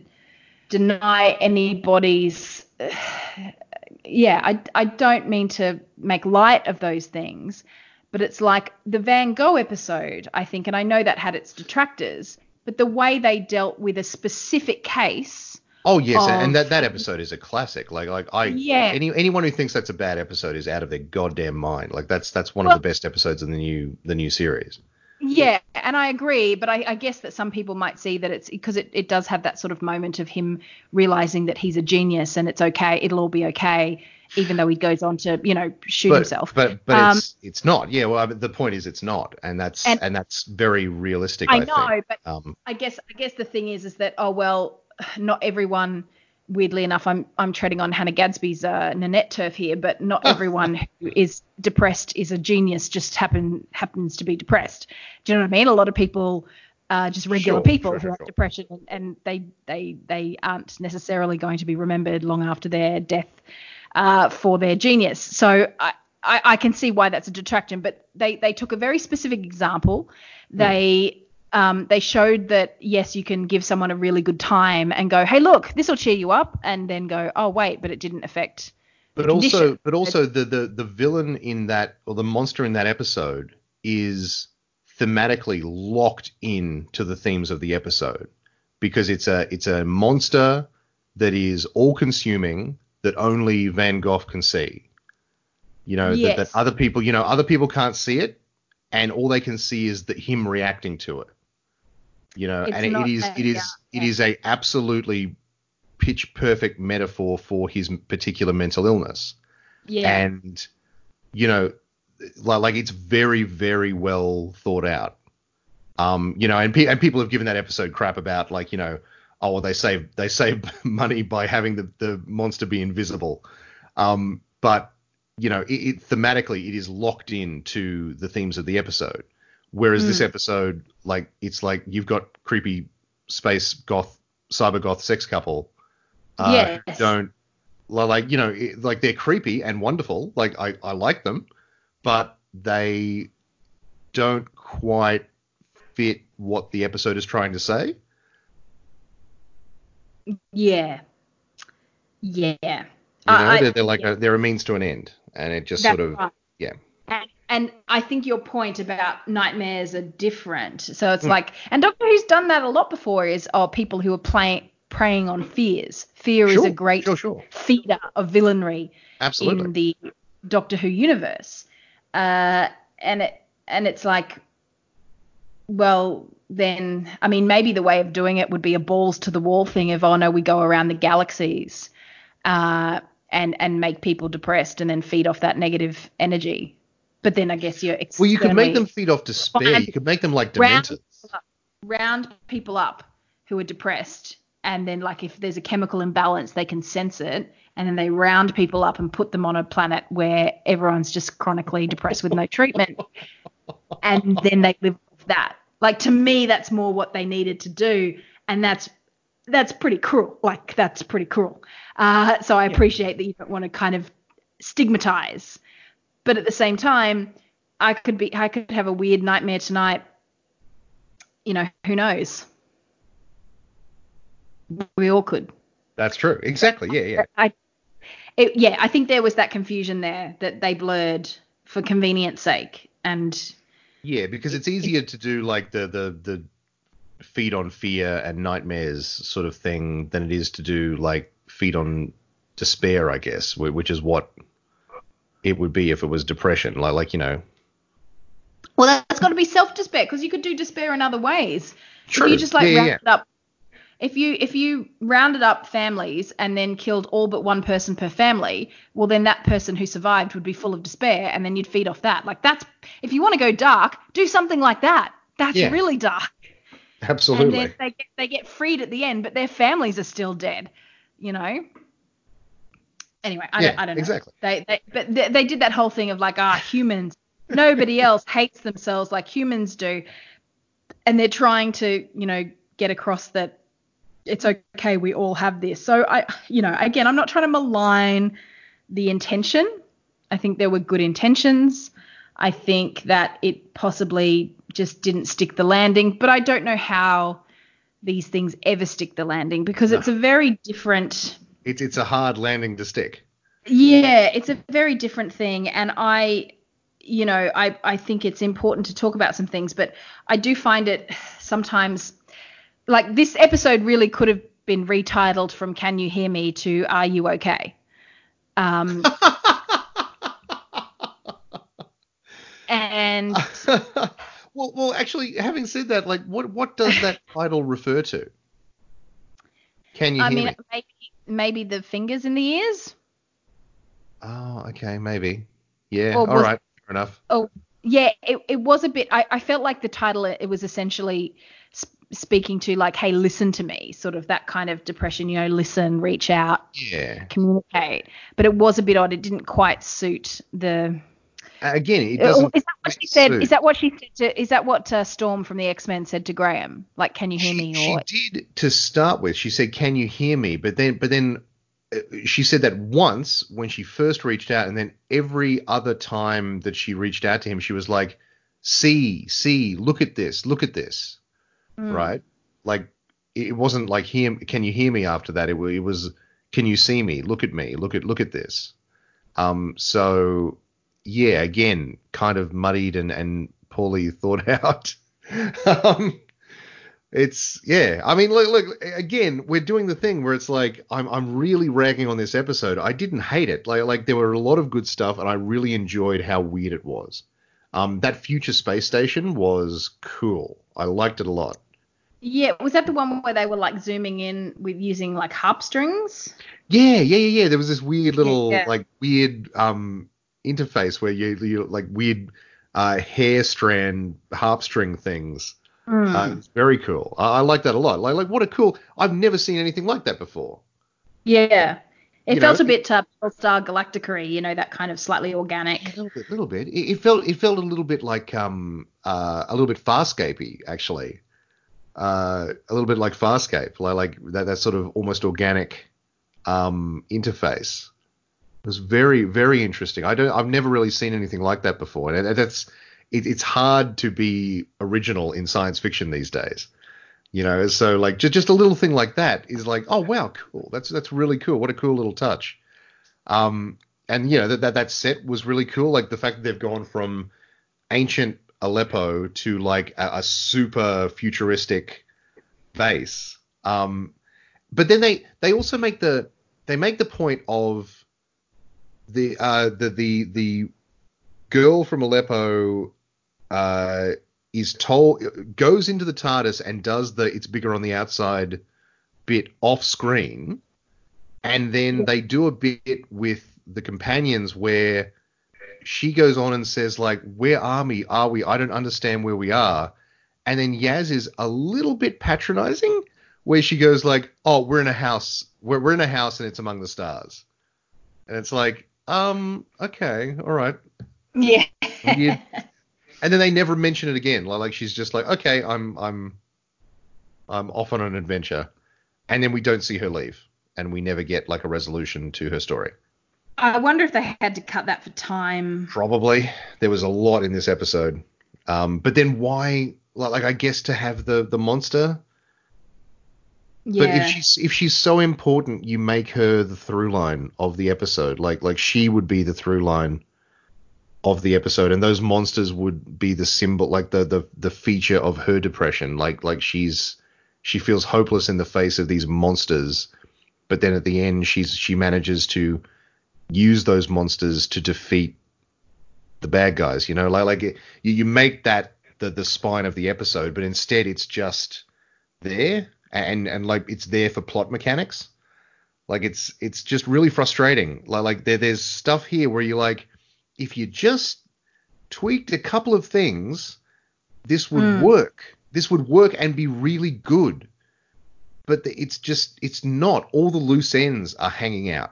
deny anybody's yeah, I I don't mean to make light of those things, but it's like the Van Gogh episode, I think, and I know that had its detractors, but the way they dealt with a specific case Oh yes, of- and that, that episode is a classic. Like like I Yeah. any anyone who thinks that's a bad episode is out of their goddamn mind. Like that's that's one Well- of the best episodes in the new the new series. Yeah, and I agree, but I, I guess that some people might see that it's because it, it does have that sort of moment of him realizing that he's a genius and it's okay, it'll all be okay, even though he goes on to, you know, shoot but, himself. But but Um, it's it's not. Yeah. Well, I mean, the point is it's not, and that's and, And- that's very realistic. I, I know, think. but Um, I guess I guess the thing is is that oh well, not everyone. Weirdly enough, I'm I'm treading on Hannah Gadsby's uh, Nanette turf here, but not everyone who is depressed is a genius. Just happen happens to be depressed. Do you know what I mean? A lot of people are just regular Sure, people sure, who have sure. depression, and, and they they they aren't necessarily going to be remembered long after their death uh, for their genius. So I, I, I can see why that's a detraction, but they, they took a very specific example. Hmm. They um, they showed that yes, you can give someone a really good time and go, hey, look, this will cheer you up, and then go, oh wait, but it didn't affect. the but also condition. but also the, the the villain in that or the monster in that episode is thematically locked in to the themes of the episode because it's a it's a monster that is all consuming that only Van Gogh can see. You know that, that other people you know other people can't see it and all they can see is that him reacting to it. You know, It's and it, is it is yeah, it is a absolutely pitch perfect metaphor for his particular mental illness. Yeah, and you know like, like it's very very well thought out. Um you know and, pe- and people have given that episode crap about like you know oh well they save they save money by having the, the monster be invisible. Um but you know it, it thematically it is locked in to the themes of the episode whereas this Mm. episode like it's like you've got creepy space goth cyber goth sex couple. Uh, Yes. Don't like you know like they're creepy and wonderful. Like I I like them, but they don't quite fit what the episode is trying to say. Yeah. Yeah. You know, I- they're, they're like a, they're a means to an end, and it just That's sort of right. And, I think your point about nightmares are different. So it's like, and Doctor Who's done that a lot before. Is oh, people who are playing preying on fears. Fear is a great sure, sure. feeder of villainry Absolutely. in the Doctor Who universe. Uh, and it and it's like, well, then I mean, maybe the way of doing it would be a balls to the wall thing of oh no, we go around the galaxies, uh, and and make people depressed and then feed off that negative energy. But then I guess you're well, you could make them feed off despair. You could make them like round people up- round people up who are depressed and then like if there's a chemical imbalance they can sense it and then they round people up and put them on a planet where everyone's just chronically depressed with no treatment and then they live off that. Like to me that's more what they needed to do and that's that's pretty cruel. Like that's pretty cruel. Uh, so i appreciate that you don't want to kind of stigmatize but at the same time i could be i could have a weird nightmare tonight you know, who knows? We all could. That's true. Exactly. Yeah, yeah. I, it, yeah, I think there was that confusion there that they blurred for convenience sake, and Yeah, because it's easier to do like the the the feed on fear and nightmares sort of thing than it is to do like feed on despair, I guess, which is what it would be if it was depression. Like like you know. well, that's got to be self despair because you could do despair in other ways. True. If you just like Yeah, yeah, yeah. it up, if you if you rounded up families and then killed all but one person per family, well then that person who survived would be full of despair, and then you'd feed off that. Like that's if you want to go dark, do something like that. That's Yeah. really dark. Absolutely. And then they get they get freed at the end, but their families are still dead. You know. Anyway, I, Yeah, don't, I don't know. exactly. They, they but they, they did that whole thing of like ah humans. Nobody else hates themselves like humans do, and they're trying to you know get across that it's okay we all have this. So I you know again I'm not trying to malign the intention. I think there were good intentions. I think that it possibly just didn't stick the landing, but I don't know how these things ever stick the landing because it's a very different it's it's a hard landing to stick. yeah, it's a very different thing and I you know, I I think it's important to talk about some things, but I do find it sometimes like this episode really could have been retitled from Can You Hear Me to Are You Okay? Um and well, well, actually, having said that, like, what what does that title refer to? Can you I hear mean me? maybe maybe the fingers in the ears. Oh, okay, maybe. Yeah. Or all was- right. Fair enough. Oh, yeah, it, it was a bit. I, I felt like the title, it, was essentially sp- speaking to, like, hey, listen to me, sort of that kind of depression, you know, listen, reach out, Yeah. communicate. But it was a bit odd. It didn't quite suit the. Again, it Oh, doesn't. is that what she said? suit. Is that what she said? To, is that what uh, Storm from the X Men said to Graham? Like, can you hear she, me? she did to start with. She said, "Can you hear me?" But then, but then, uh, she said that once when she first reached out, and then every other time that she reached out to him, she was like, "See, see, look at this, look at this." Mm. Right? Like it wasn't like hear. Can you hear me? After that, it, it was, "Can you see me? Look at me. Look at look at this." Um. So yeah, again, kind of muddied and and poorly thought out. um it's yeah. I mean, look, look. Again, we're doing the thing where it's like I'm I'm really ragging on this episode. I didn't hate it. Like like there were a lot of good stuff, and I really enjoyed how weird it was. Um, that future space station was cool. I liked it a lot. yeah, was that the one where they were like zooming in with using like harp strings? Yeah, yeah, yeah, yeah. There was this weird little Yeah. like weird um interface where you you like weird uh hair strand harp string things. Mm. Uh, it's very cool. I, I like that a lot. Like like what a cool. I've never seen anything like that before. yeah. It you felt know, a bit uh, Star Galactica you know, that kind of slightly organic. A little bit, little bit. It, it felt it felt a little bit like um uh a little bit Farscapey actually. uh, a little bit like Farscape, like, like that, that sort of almost organic um, interface. It was very, very interesting. I don't, I've never really seen anything like that before, and that's it, it's hard to be original in science fiction these days. You know, so like just, just a little thing like that is like, oh wow, cool. That's that's really cool. What a cool little touch. Um, and you know that that that set was really cool. Like the fact that they've gone from ancient Aleppo to like a, a super futuristic base. Um, but then they they also make the they make the point of the uh the the the girl from Aleppo uh is told goes into the TARDIS and does the it's bigger on the outside bit off screen, and then they do a bit with the companions where she goes on and says like, "Where are we? Are we? I don't understand where we are." And then Yaz is a little bit patronizing, where she goes like, "Oh, we're in a house. We're we're in a house and it's among the stars." And it's like, um, okay, all right. Yeah. and then they never mention it again. Like she's just like, okay, I'm I'm I'm off on an adventure, and then we don't see her leave, and we never get like a resolution to her story. I wonder if they had to cut that for time. Probably. There was a lot in this episode. Um, but then why? Like, Like, I guess to have the the monster. Yeah. But if she's if she's so important, you make her the through line of the episode. Like like she would be the through line of the episode, and those monsters would be the symbol, like the the the feature of her depression. Like like she's she feels hopeless in the face of these monsters, but then at the end she's she manages to use those monsters to defeat the bad guys. You know, like like you, you make that the the spine of the episode, but instead it's just there and and like it's there for plot mechanics. Like it's it's just really frustrating. Like like there there's stuff here where you're like, if you just tweaked a couple of things, this would mm. work. This would work and be really good. But it's just it's not. All the loose ends are hanging out.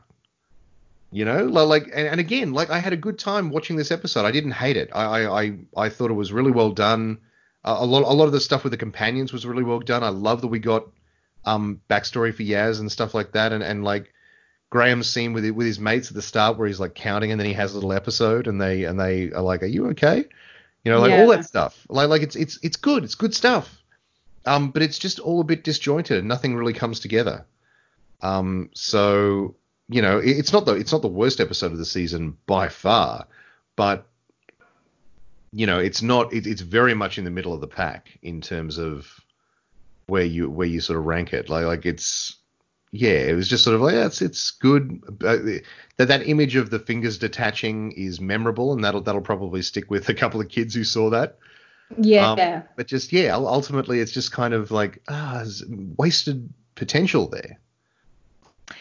You know, like, and, and, again, like I had a good time watching this episode. I didn't hate it. I, I, I thought it was really well done. Uh, a lot, a lot of the stuff with the companions was really well done. I love that we got um backstory for Yaz and stuff like that, and and like Graham's scene with with his mates at the start where he's like counting, and then he has a little episode, and they and they are like, "Are you okay?" You know, like yeah. all that stuff. Like, like it's it's it's good. It's good stuff. Um, but it's just all a bit disjointed. and Nothing really comes together. Um, so you know, it's not the it's not the worst episode of the season by far, but you know, it's not. It, it's very much in the middle of the pack in terms of where you where you sort of rank it. Like like it's yeah, it was just sort of like yeah, it's it's good. Uh, that that image of the fingers detaching is memorable, and that'll that'll probably stick with a couple of kids who saw that. Yeah. Um, but just yeah, ultimately it's just kind of like ah, wasted potential there.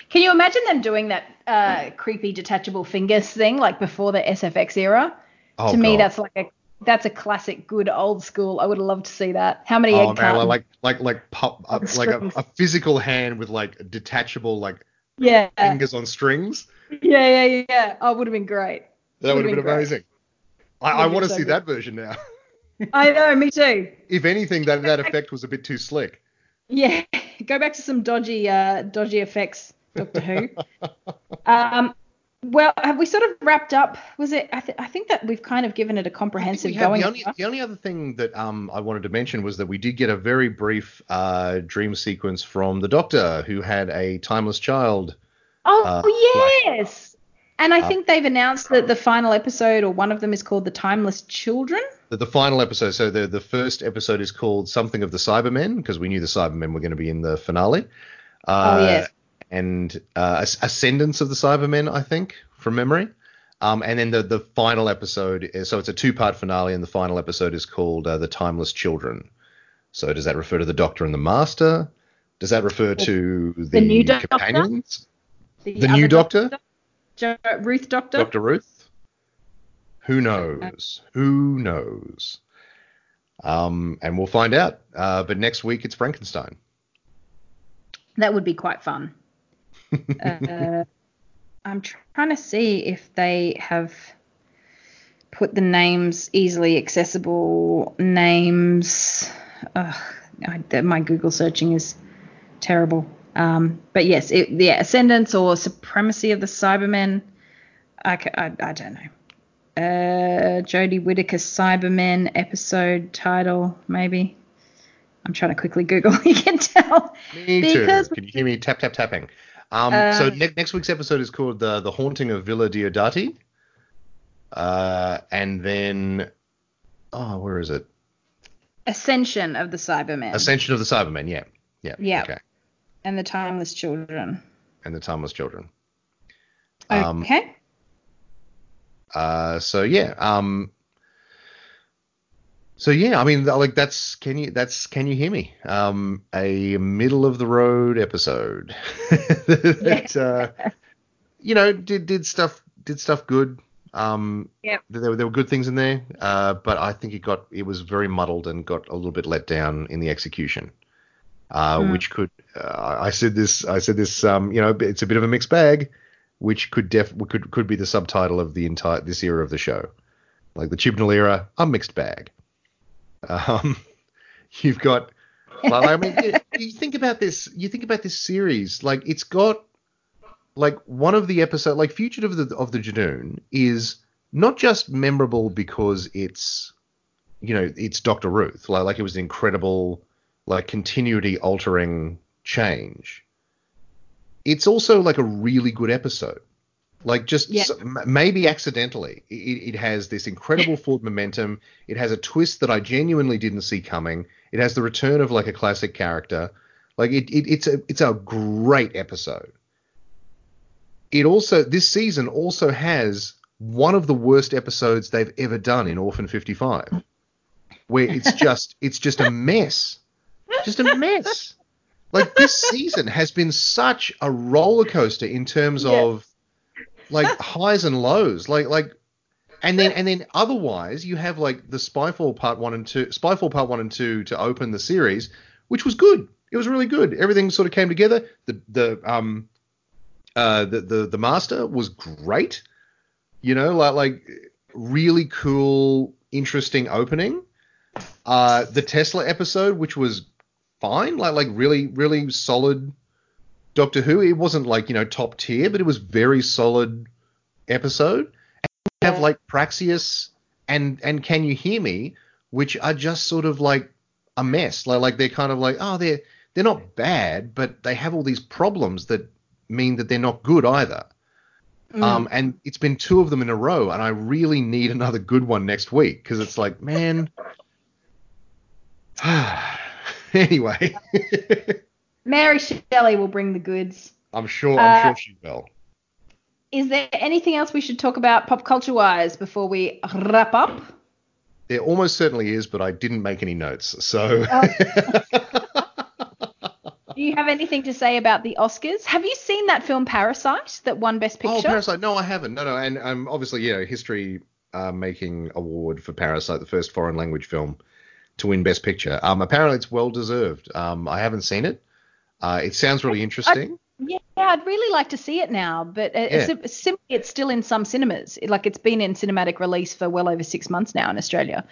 Can you imagine them doing that uh, creepy detachable fingers thing like before the SFX era? Oh, to me, that's like a that's a classic, good old school. I would have loved to see that. How many oh, egg man, like like like pop, uh, like a, a, physical hand with like detachable like yeah fingers on strings. Yeah, yeah, yeah. Oh, would have been great. That would have been, been amazing. I, I want to so see good. that version now. I know, me too. If anything, that that effect was a bit too slick. Yeah, go back to some dodgy uh, dodgy effects Doctor Who. um, well, have we sort of wrapped up? Was it? I, th- I think that we've kind of given it a comprehensive going. The only, the only, other thing that um, I wanted to mention was that we did get a very brief uh, dream sequence from the Doctor, who had a timeless child. Oh uh, yes. And I uh, think they've announced that the final episode, or one of them, is called The Timeless Children. The, the final episode. So the the first episode is called Something of the Cybermen, because we knew the Cybermen were going to be in the finale. Uh, oh yes and uh, Ascendance of the Cybermen, I think, from memory. Um, and then the the final episode, is, so it's a two part finale, and the final episode is called uh, The Timeless Children. So does that refer to the Doctor and the Master? Does that refer to the, the new companions? Doctor? The, the new Doctor? doctor? Ruth Doctor? Doctor Ruth? Who knows? Who knows? Um, and we'll find out. Uh, but next week it's Frankenstein. That would be quite fun uh, I'm trying to see if they have put the names easily accessible names. Ugh, I, my Google searching is terrible. Um, but yes, it, yeah, ascendance or supremacy of the Cybermen. I, I, I don't know. Uh, Jodie Whittaker Cybermen episode title, maybe. I'm trying to quickly Google. you can tell. Me because too. Can you hear me tap tap tapping? Um, uh, so ne- next week's episode is called the the haunting of Villa Diodati. Uh, and then, oh, where is it? Ascension of the Cybermen. Ascension of the Cybermen. Yeah, yeah. Yeah. Okay. And the Timeless Children. And the Timeless Children. Um, okay. Uh, so yeah. Um. So yeah, I mean, like that's can you that's can you hear me? Um, a middle of the road episode that uh, you know did did stuff did stuff good. Um, yeah. There, were, there were good things in there, uh, but I think it got it was very muddled and got a little bit let down in the execution, uh, mm. which could uh, I said this I said this um, you know it's a bit of a mixed bag, which could def could could be the subtitle of the entire this era of the show, like the Chibnall era, a mixed bag. Um, you've got well, I mean, you, you think about this you think about this series like it's got like one of the episode like Fugitive of the of the Judoon is not just memorable because it's you know it's Doctor Ruth like like it was an incredible like continuity altering change. It's also like a really good episode. Like just yeah. maybe accidentally, it, it, has this incredible forward momentum. It has a twist that I genuinely didn't see coming. It has the return of like a classic character. Like it, it it's a it's a great episode it also this season also has one of the worst episodes they've ever done in Orphan 55, where it's just it's just a mess, just a mess. Like this season has been such a roller coaster in terms of like highs and lows, like like. And then, and then, otherwise, you have like the Spyfall Part One and Two, Spyfall Part One and Two to open the series, which was good. It was really good. Everything sort of came together. The the um uh, the, the the master was great. You know, like like really cool, interesting opening. Uh, the Tesla episode, which was fine, like like really really solid Doctor Who. It wasn't like you know top tier, but it was very solid episode. And you have like Praxeus and and Can You Hear Me, which are just sort of like a mess. Like like they're kind of like oh they're they're not bad, but they have all these problems that mean that they're not good either. Mm. Um, and it's been two of them in a row, and I really need another good one next week because it's like, man. anyway. Mary Shelley will bring the goods. I'm sure. I'm uh, sure she will. Is there anything else we should talk about pop culture wise before we wrap up? There almost certainly is, but I didn't make any notes, so. Oh. Do you have anything to say about the Oscars? Have you seen that film Parasite that won Best oh, Picture? Oh, Parasite. No, I haven't. No, no. And um, obviously, you know, history uh, making award for Parasite, the first foreign language film to win Best Picture. Um, apparently, it's well deserved. Um, I haven't seen it. Uh, it sounds really interesting. I, yeah, I'd really like to see it now, but it's, yeah. simply it's still in some cinemas. Like it's been in cinematic release for well over six months now in Australia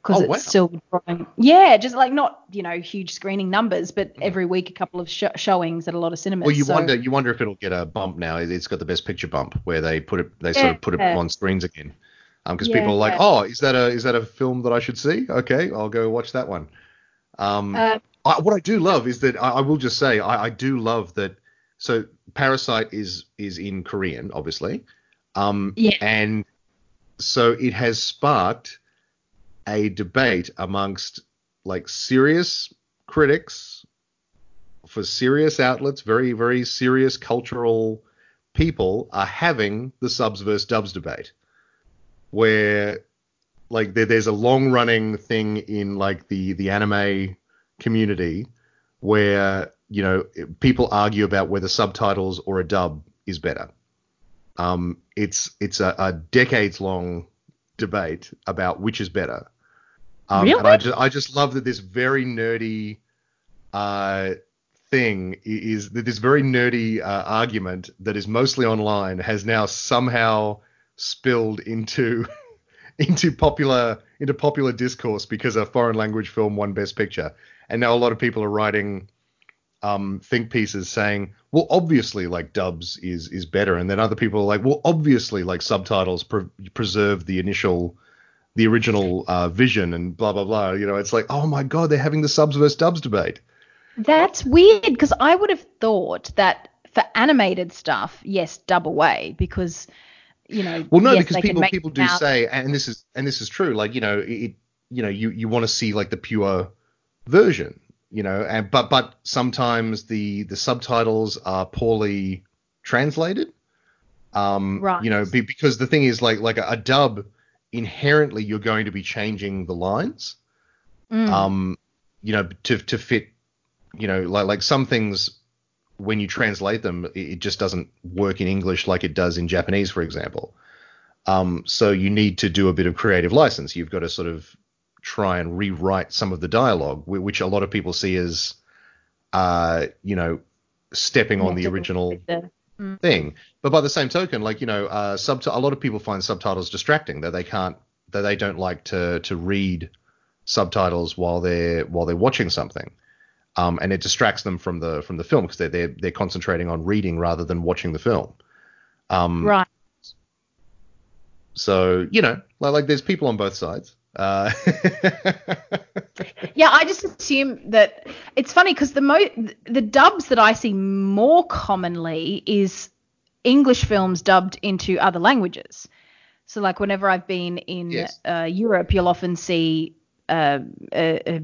because oh, it's wow. still growing. Yeah, just like not you know huge screening numbers, but mm. every week a couple of sh- showings at a lot of cinemas. Well, you so. wonder you wonder if it'll get a bump now. It's got the best picture bump where they put it they yeah. sort of put it on screens again. Because um, yeah, people are like, oh, is that a is that a film that I should see? Okay, I'll go watch that one. Um, uh, I, what I do love is that I, I will just say I, I, do love that. So Parasite is is in Korean, obviously. Um, yeah. And so it has sparked a debate amongst like serious critics for serious outlets, very, very serious cultural people are having the subs versus dubs debate where like there, there's a long running thing in like the the anime community where you know people argue about whether subtitles or a dub is better um, it's it's a, a decades long debate about which is better um, really? And I just I just love that this very nerdy uh, thing is that this very nerdy uh, argument that is mostly online has now somehow spilled into into popular into popular discourse because a foreign language film won Best Picture. And now a lot of people are writing um, think pieces saying, well, obviously, like dubs is is better, and then other people are like, well, obviously, like subtitles pre- preserve the initial, the original uh, vision, and blah blah blah. You know, it's like, oh my god, they're having the subs versus dubs debate. That's weird because I would have thought that for animated stuff, yes, dub away because you know. Well, no, yes, because people people do out- say, and this is and this is true. Like you know, it you know you you want to see like the pure version, you know, and but but sometimes the the subtitles are poorly translated. Um, Right. You know, be, because the thing is like like a, a dub inherently you're going to be changing the lines. Mm. Um, you know, to to fit, you know, like like some things when you translate them, it, it just doesn't work in English like it does in Japanese, for example. Um, so you need to do a bit of creative license. You've got to sort of try and rewrite some of the dialogue, which a lot of people see as, uh, you know, stepping on the original the- thing. But by the same token, like you know, uh, subti- a lot of people find subtitles distracting. That they can't, that they don't like to to read subtitles while they're while they're watching something, um, and it distracts them from the from the film because they're they're they're concentrating on reading rather than watching the film. Um, Right. So you know, like, like there's people on both sides. Uh, Yeah, I just assume that it's funny because the mo- the dubs that I see more commonly is English films dubbed into other languages. So like whenever I've been in Yes. uh, Europe, you'll often see uh, a, a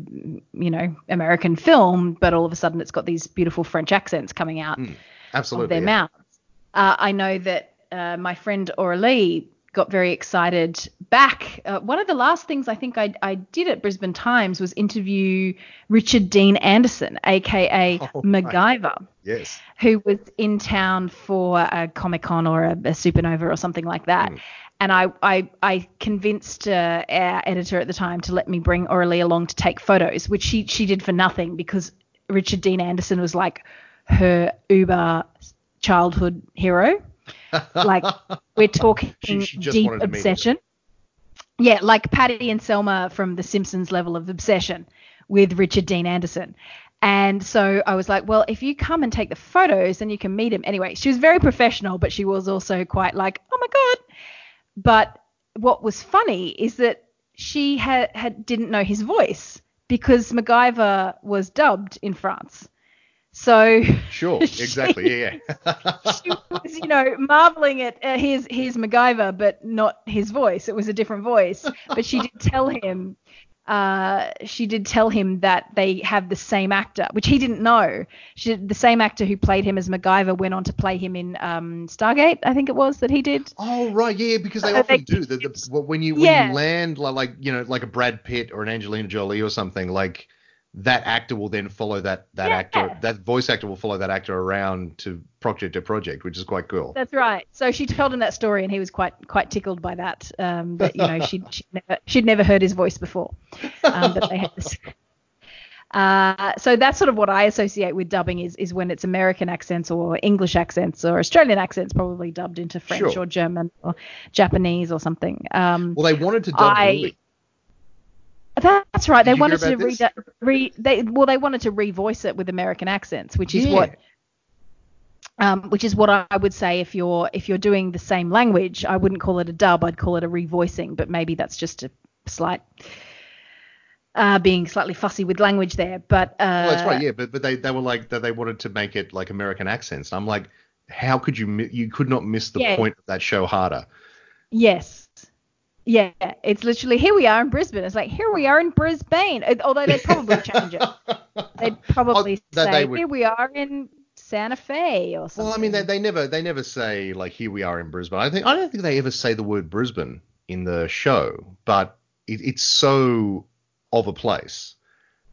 you know American film, but all of a sudden it's got these beautiful French accents coming out of absolutely. their yeah. mouths. Uh, I know that uh, my friend Aurelie got very excited back. Uh, one of the last things I think I, I did at Brisbane Times was interview Richard Dean Anderson, aka Oh, MacGyver, Yes. who was in town for a Comic Con or a, a Supernova or something like that. And I, I, I convinced uh, our editor at the time to let me bring Aurelie along to take photos, which she, she did for nothing because Richard Dean Anderson was like her uber childhood hero. Like we're talking She- she deep wanted to meet him. obsession. Yeah, like Patty and Selma from The Simpsons level of obsession with Richard Dean Anderson. And so I was like, well, if you come and take the photos, then you can meet him. Anyway, she was very professional, but she was also quite like, oh my God. But what was funny is that she had, had didn't know his voice because MacGyver was dubbed in France. So Sure. Exactly. Yeah. Yeah. she was, you know, marveling at uh, his his MacGyver, but not his voice. It was a different voice. But she did tell him, uh, she did tell him that they have the same actor, which he didn't know. She, the same actor who played him as MacGyver went on to play him in um, Stargate, I think it was that he did. Oh right, yeah, because they Uh, often they- do. The, the, when you when Yeah. you land li- like you know like a Brad Pitt or an Angelina Jolie or something like that actor will then follow that that Yeah. actor that voice actor will follow that actor around to project to project, which is quite cool. That's right. So she told him that story, and he was quite quite tickled by that. Um, that you know she'd she'd never, she'd never heard his voice before. Um, but they had this. Uh, so that's sort of what I associate with dubbing is is when it's American accents or English accents or Australian accents, probably dubbed into French Sure. or German or Japanese or something. Um, Well, they wanted to dub I- Bluey. That's right. They Did wanted to re, re they well they wanted to revoice it with American accents, which is Yeah. what um, which is what I would say if you're if you're doing the same language, I wouldn't call it a dub, I'd call it a revoicing, but maybe that's just a slight uh, being slightly fussy with language there. But uh, Well, that's right, yeah. But but they, they were like that they wanted to make it like American accents. And I'm like, how could you mi- you could not miss the Yeah. point of that show harder? Yes. Yeah, it's literally here we are in Brisbane. It's like here we are in Brisbane. Although they'd probably change it. They'd probably Oh, say they would- here we are in Santa Fe or something. Well, I mean, they, they never they never say like here we are in Brisbane. I think I don't think they ever say the word Brisbane in the show, but it, it's so of a place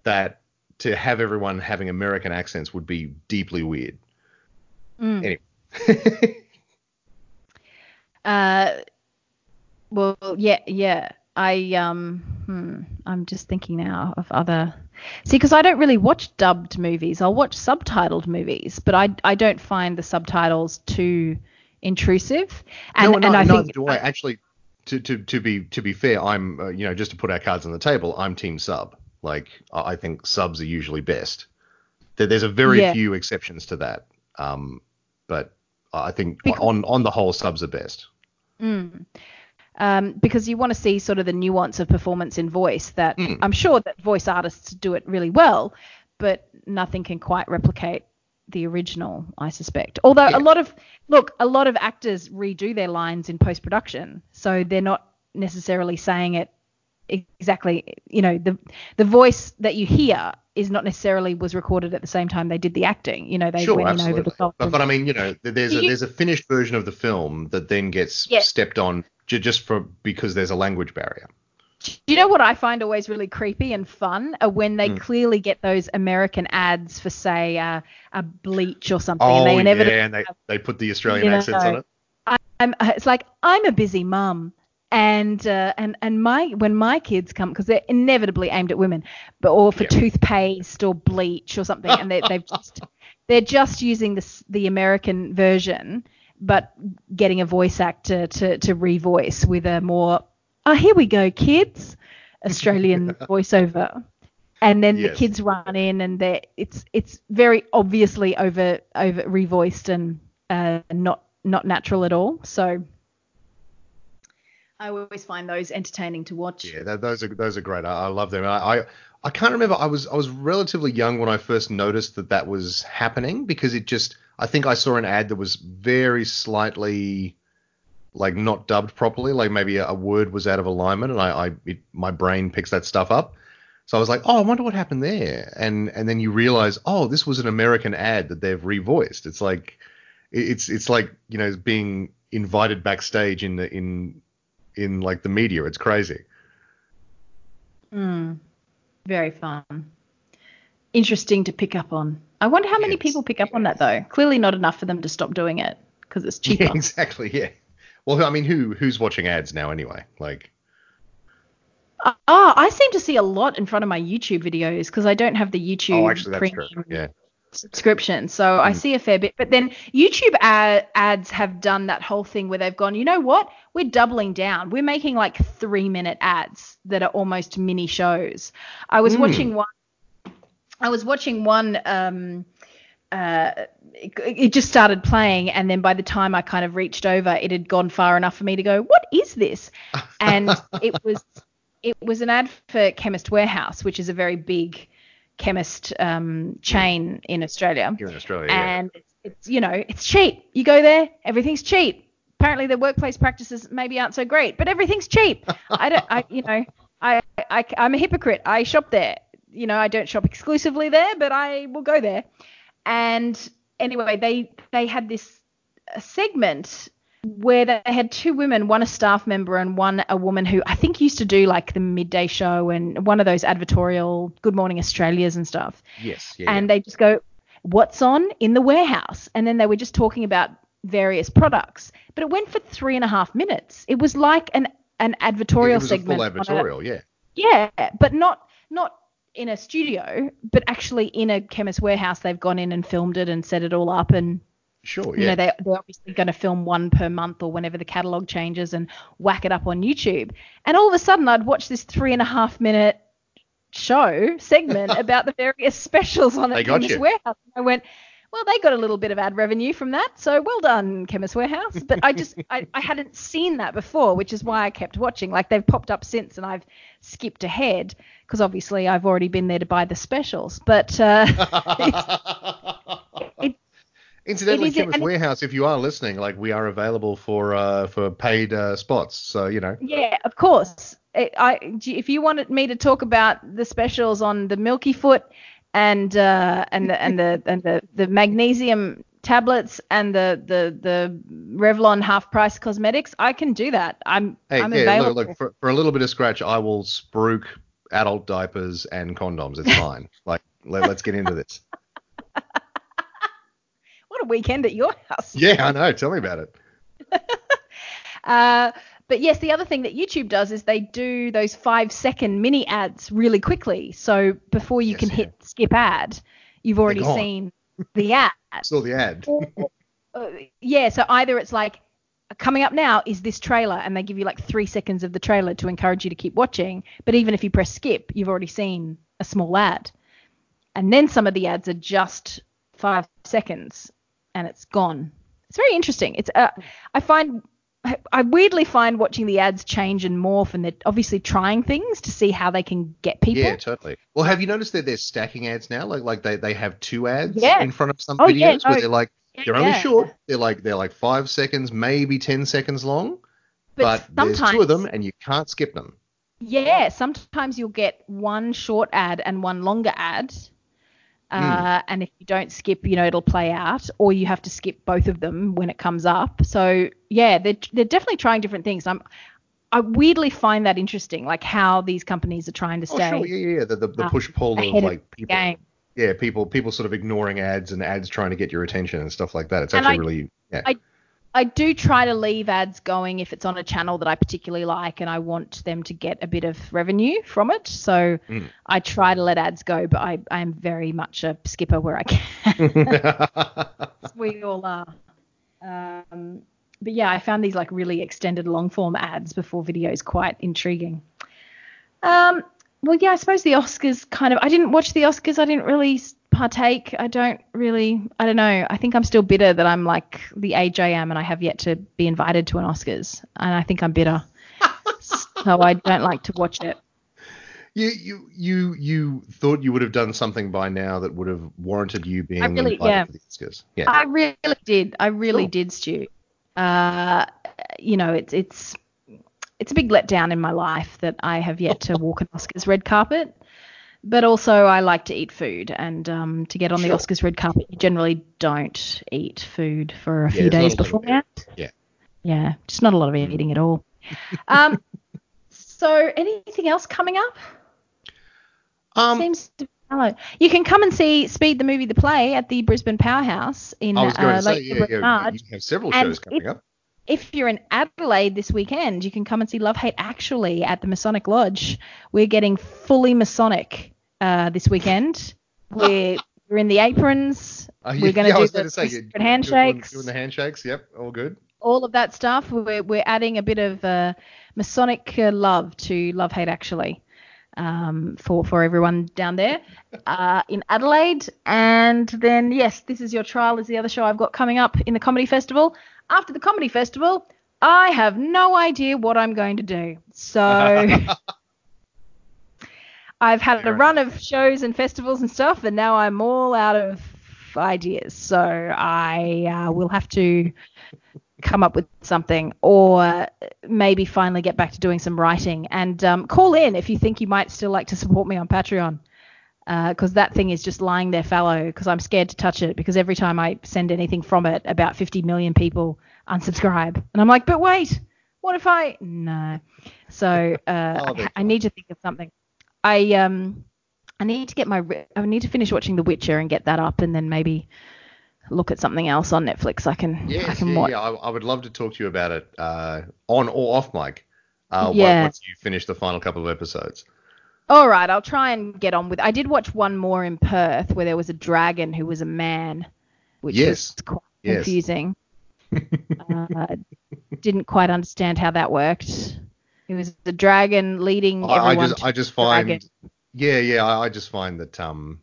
that to have everyone having American accents would be deeply weird. Mm. Anyway, Uh, well, yeah, yeah. I um, hmm, I'm just thinking now of other. See, because I don't really watch dubbed movies. I'll watch subtitled movies, but I I don't find the subtitles too intrusive. And no, no, and I neither think do I. Actually, to, to, to be to be fair, I'm uh, you know just to put our cards on the table, I'm team sub. Like I think subs are usually best. There's a very yeah. few exceptions to that. Um, but I think because, on on the whole, subs are best. Mm. Um, because you want to see sort of the nuance of performance in voice that mm. I'm sure that voice artists do it really well, but nothing can quite replicate the original, I suspect. Although yeah. a lot of look, a lot of actors redo their lines in post production, so they're not necessarily saying it exactly. You know, the the voice that you hear is not necessarily was recorded at the same time they did the acting. You know, they sure, went absolutely. over the top. But, but I mean, you know, there's a, there's a finished version of the film that then gets yeah. stepped on just for because there's a language barrier. Do you know what I find always really creepy and fun are when they mm. clearly get those American ads for say uh, a bleach or something, oh, and they yeah, and they, they put the Australian you know, accents on it. I'm, it's like I'm a busy mum, and uh, and and my when my kids come because they're inevitably aimed at women, but or for yeah. toothpaste or bleach or something, and they, they've just they're just using this the American version, but getting a voice actor to to revoice with a more oh, here we go, kids, Australian voiceover. And then yes. the kids run in, and they it's it's very obviously over over revoiced and uh, not not natural at all. So I always find those entertaining to watch. Yeah, those are those are great. I, I love them. I, I, I can't remember. I was I was relatively young when I first noticed that that was happening because it just I think I saw an ad that was very slightly like not dubbed properly, like maybe a, a word was out of alignment, and I, I it, my brain picks that stuff up. So I was like, oh, I wonder what happened there, and and then you realize, oh, this was an American ad that they've revoiced. It's like it's it's like you know being invited backstage in the in in like the media. It's crazy. Mm, very fun. Interesting to pick up on. I wonder how many yes. people pick up on that though. Clearly not enough for them to stop doing it because it's cheaper. Yeah, exactly. Yeah. Well, I mean, who who's watching ads now anyway? Like. Ah, uh, I seem to see a lot in front of my YouTube videos because I don't have the YouTube oh, actually, that's premium true. Yeah. Subscription, so mm. I see a fair bit. But then YouTube ad- ads have done that whole thing where they've gone, you know what? We're doubling down. We're making like three minute ads that are almost mini shows. I was mm. watching one. I was watching one. Um, uh, it, it, just started playing, and then by the time I kind of reached over, it had gone far enough for me to go, "What is this?" And it was it was an ad for Chemist Warehouse, which is a very big chemist um, chain in Australia. Here in Australia, and yeah. it's you know it's cheap. You go there, everything's cheap. Apparently, the workplace practices maybe aren't so great, but everything's cheap. I don't, I you know, I, I I'm a hypocrite. I shop there. You know, I don't shop exclusively there, but I will go there. And anyway, they they had this segment where they had two women, one a staff member and one a woman who I think used to do like the midday show and one of those advertorial Good Morning Australias and stuff. Yes. Yeah, and yeah. they just go, "What's on in the warehouse?" And then they were just talking about various products, but it went for three and a half minutes. It was like an an advertorial it was segment. A full advertorial, a, yeah. Yeah, but not not in a studio, but actually in a chemist warehouse, they've gone in and filmed it and set it all up and Sure, yeah. You know, they, they're obviously going to film one per month or whenever the catalog changes and whack it up on YouTube. And all of a sudden, I'd watch this three and a half minute show segment about the various specials on at Chemist Warehouse. And I went, well, they got a little bit of ad revenue from that, so well done, Chemist Warehouse. But I just I, I hadn't seen that before, which is why I kept watching. Like they've popped up since, and I've skipped ahead because obviously I've already been there to buy the specials. But uh, it, Incidentally, Chemist Warehouse, if you are listening, like we are available for uh, for paid uh, spots. So you know. Yeah, of course. It, I if you wanted me to talk about the specials on the Milky Foot and uh, and the and the and the, the magnesium tablets and the the the Revlon half price cosmetics, I can do that. I'm hey, I'm yeah, available. Look, look, for, for a little bit of scratch, I will spruik adult diapers and condoms. It's fine. like let, us get into this. Weekend at your house. Yeah, I know. Tell me about it. uh, but yes, the other thing that YouTube does is they do those five second mini ads really quickly. So before you yes, can yeah. hit skip ad, you've already seen the ad. Saw the ad. uh, yeah, so either it's like coming up now is this trailer and they give you like three seconds of the trailer to encourage you to keep watching but even if you press skip you've already seen a small ad. And then some of the ads are just five seconds and it's gone. It's very interesting. It's uh, I find I weirdly find watching the ads change and morph, and they're obviously trying things to see how they can get people. Yeah, totally. Well, have you noticed that they're stacking ads now? Like, like they, they have two ads Yeah. in front of some Oh, videos yeah, where no, they're like they're only yeah. short. They're like they're like five seconds, maybe ten seconds long. But But, there's two of them, and you can't skip them. Yeah, sometimes you'll get one short ad and one longer ad. Uh, And if you don't skip, you know, it'll play out, or you have to skip both of them when it comes up. So yeah, they're they're definitely trying different things. I'm I weirdly find that interesting, like how these companies are trying to stay. Oh, sure, yeah, yeah. The, the, the uh, push pull of like people, game. yeah, people people sort of ignoring ads and ads trying to get your attention and stuff like that. It's actually I- really yeah. I I do try to leave ads going if it's on a channel that I particularly like and I want them to get a bit of revenue from it. So Mm. I try to let ads go, but I, I am very much a skipper where I can. we all are. Um, but yeah, I found these like really extended long form ads before videos quite intriguing. Um, well, yeah, I suppose the Oscars kind of. I didn't watch the Oscars. I didn't really s- partake. I don't really. I don't know. I think I'm still bitter that I'm like the age I am and I have yet to be invited to an Oscars. And I think I'm bitter. so I don't like to watch it. you you you you thought you would have done something by now that would have warranted you being really- invited yeah. to the Oscars. Yeah. I really did. I really Cool. did, Stu. Uh, you know, it's it's it's a big letdown in my life that I have yet to walk an Oscars red carpet. But also, I like to eat food, and um, to get on the Oscars red carpet, you generally don't eat food for a Yeah, few days beforehand. Yeah. Yeah, just not a lot of eating at all. Um, so, anything else coming up? Um, Seems to be mellow. You can come and see Speed the Movie the Play at the Brisbane Powerhouse in I was going uh, to say, yeah, yeah, Marge. you have several shows coming up. If you're in Adelaide this weekend, you can come and see Love Hate Actually at the Masonic Lodge. We're getting fully Masonic uh, this weekend. We're we're in the aprons. Uh, We're going yeah, to do the say, you're doing- handshakes, Doing, the handshakes, yep, all good. all of that stuff. We're we're adding a bit of uh, Masonic uh, love to Love Hate Actually um, for for everyone down there uh, in Adelaide. And then yes, this is your trial is the other show I've got coming up in the comedy festival. After the comedy festival, I have no idea what I'm going to do. So I've had a run of shows and festivals and stuff, and now I'm all out of ideas. So I uh, will have to come up with something, or maybe finally get back to doing some writing. And um, call in if you think you might still like to support me on Patreon, because that thing is just lying there fallow. Because I'm scared to touch it, because every time I send anything from it, about 50 million people unsubscribe, and I'm like, but wait, what if I no? So uh, I, I need to think of something. I um I need to get my I need to finish watching The Witcher and get that up, and then maybe look at something else on Netflix I can I can yeah, watch. yeah. I, I would love to talk to you about it uh, on or off mic. Uh, Yeah. Once you finish the final couple of episodes. All right, I'll try and get on with. I did watch one more in Perth where there was a dragon who was a man, which Yes. was quite Yes. confusing. uh, didn't quite understand how that worked. It was the dragon leading I, I just I just find dragon. yeah yeah I, I just find that um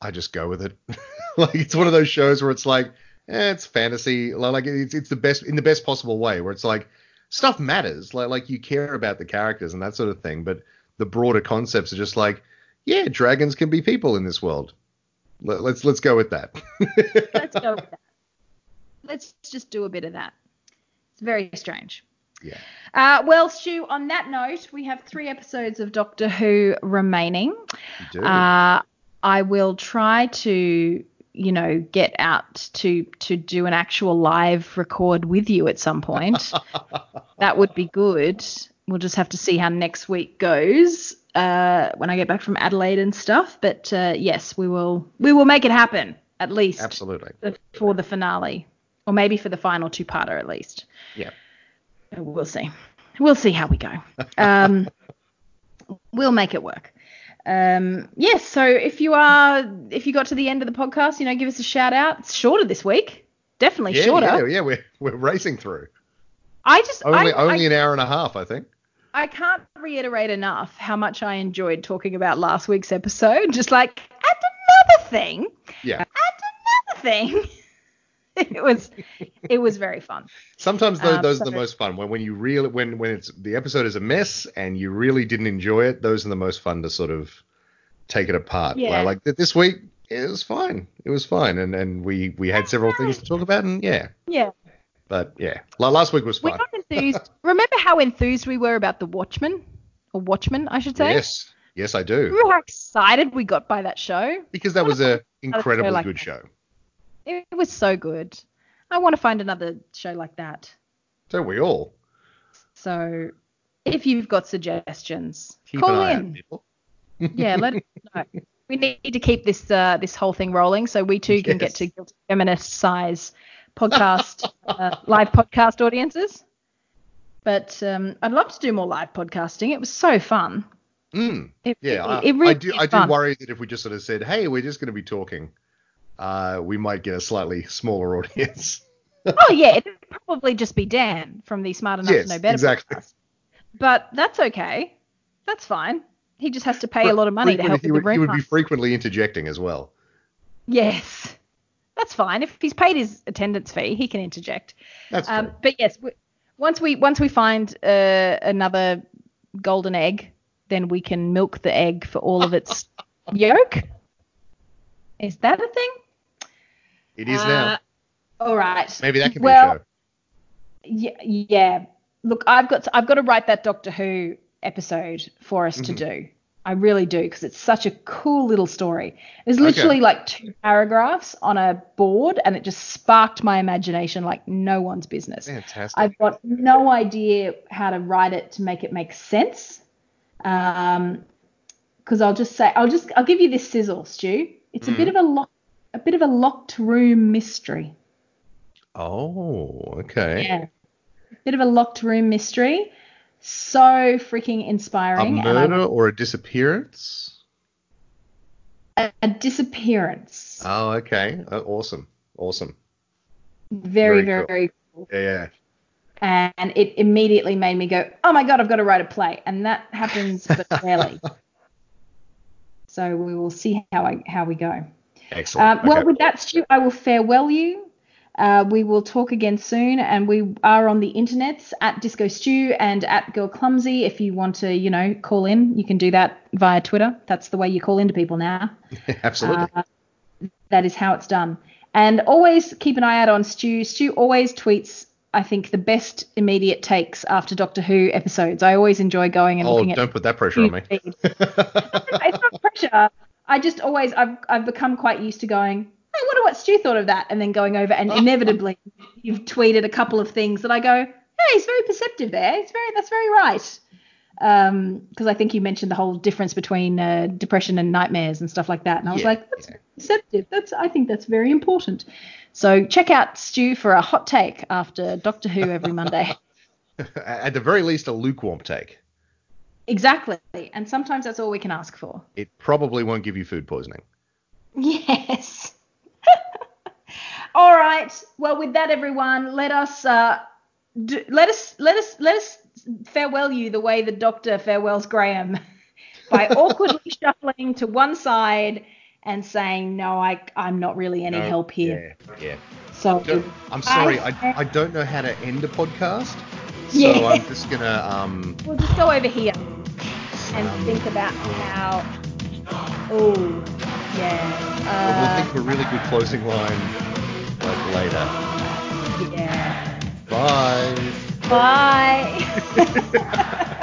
I just go with it. like it's one of those shows where it's like eh, it's fantasy like it's it's the best in the best possible way where it's like stuff matters like like you care about the characters and that sort of thing but the broader concepts are just like yeah dragons can be people in this world. Let, let's let's go with that. Let's go with that. Let's just do a bit of that. It's very strange. yeah. Uh, well, Stu, on that note, we have three episodes of Doctor Who remaining. You do. Uh, I will try to, you know, get out to to do an actual live record with you at some point. that would be good. We'll just have to see how next week goes uh, when I get back from Adelaide and stuff. But uh, yes, we will we will make it happen at least Absolutely. for the finale, or maybe for the final two-parter at least. Yeah. Uh, We'll see. We'll see how we go. Um, we'll make it work. Um, yes. so if you are, if you got to the end of the podcast, you know, give us a shout out. It's shorter this week. Definitely Yeah, shorter. yeah, yeah. We're we're racing through. I just, Only I, only I, an hour and a half, I think. I can't reiterate enough how much I enjoyed talking about last week's episode. Just like, add another thing. Yeah. Add another thing. it was it was very fun. Sometimes those, Um, those are the most fun when when you really when when it's the episode is a mess and you really didn't enjoy it. Those are the most fun to sort of take it apart. Yeah. Well, like th- this week, it was fine. It was fine, and and we we had several things to talk about, and yeah, Yeah. But yeah, last week was We fun. got enthused. Remember how enthused we were about the Watchmen? Or Watchmen, I should say. Yes, yes, I do. Remember how excited we got by that show? Because that was a show incredibly like good that. show. It was so good. I want to find another show like that. Don't we all? So if you've got suggestions, Keep call an in. yeah, let us know. We need to keep this uh, this whole thing rolling so we too can get to guilty feminist size podcast uh, live podcast audiences. But um, I'd love to do more live podcasting. It was so fun. Mm. It, Yeah, I, it, it really I do. I do fun. worry that if we just sort of said, "Hey, we're just going to be talking," uh, we might get a slightly smaller audience. Oh yeah, it'd probably just be Dan from the Smart Enough Yes, to Know Better exactly. podcast. But that's okay. That's fine. He just has to pay a lot of money to help he with would, the he would be frequently interjecting as well. Yes, that's fine. If he's paid his attendance fee, he can interject. That's Um, but yes, w- once we once we find uh, another golden egg, then we can milk the egg for all of its yolk. Is that a thing? It is Uh, now. All right. Maybe that can well, be a show. Yeah, yeah. Look, I've got to, I've got to write that Doctor Who episode for us to Mhm. do. I really do because it's such a cool little story. It's literally like two paragraphs on a board, and it just sparked my imagination like no one's business. Fantastic. I've got no idea how to write it to make it make sense. Um, because I'll just say I'll just I'll give you this sizzle, Stu. It's a bit of a lock, a bit of a locked room mystery. oh, okay. Yeah. Bit of a locked room mystery. So freaking inspiring. and murder or a disappearance? A disappearance. Oh, okay. Oh, awesome. Awesome. very, very very, cool. Yeah, yeah. And it immediately made me go, oh my God, I've got to write a play. And that happens but rarely. So we will see how I how we go. Excellent. Um, well, Okay. with that, Stu, I will farewell you. Uh, we will talk again soon, and we are on the internets at Disco Stew and at Girl Clumsy. If you want to, you know, call in, you can do that via Twitter. That's the way you call into people now. Absolutely. Uh, that is how it's done. And always keep an eye out on Stu. Stu always tweets, I think, the best immediate takes after Doctor Who episodes. I always enjoy going and oh, looking at don't put that pressure on me. it's not pressure. I just always I've I've become quite used to going. I wonder what Stu thought of that, and then going over and inevitably you've tweeted a couple of things that I go, hey, he's very perceptive there. It's very that's very right. Because I think you mentioned the whole difference between uh, depression and nightmares and stuff like that, and I was Yeah, like, that's perceptive. That's I think that's very important. So check out Stu for a hot take after Doctor Who every Monday. At the very least, a lukewarm take. exactly, and sometimes that's all we can ask for. It probably won't give you food poisoning. Yes. All right. Well, with that, everyone, let us uh, do, let us let us let us farewell you the way the Doctor farewells Graham by awkwardly shuffling to one side and saying, "No, I I'm not really any No, help here." Yeah, yeah. So Don't- I'm sorry, Bye. I, I don't know how to end a podcast, so Yeah. I'm just gonna um. we'll just go over here and think about how. Oh, yeah. we'll Uh, think of a really good closing line like later. yeah. Bye. Bye.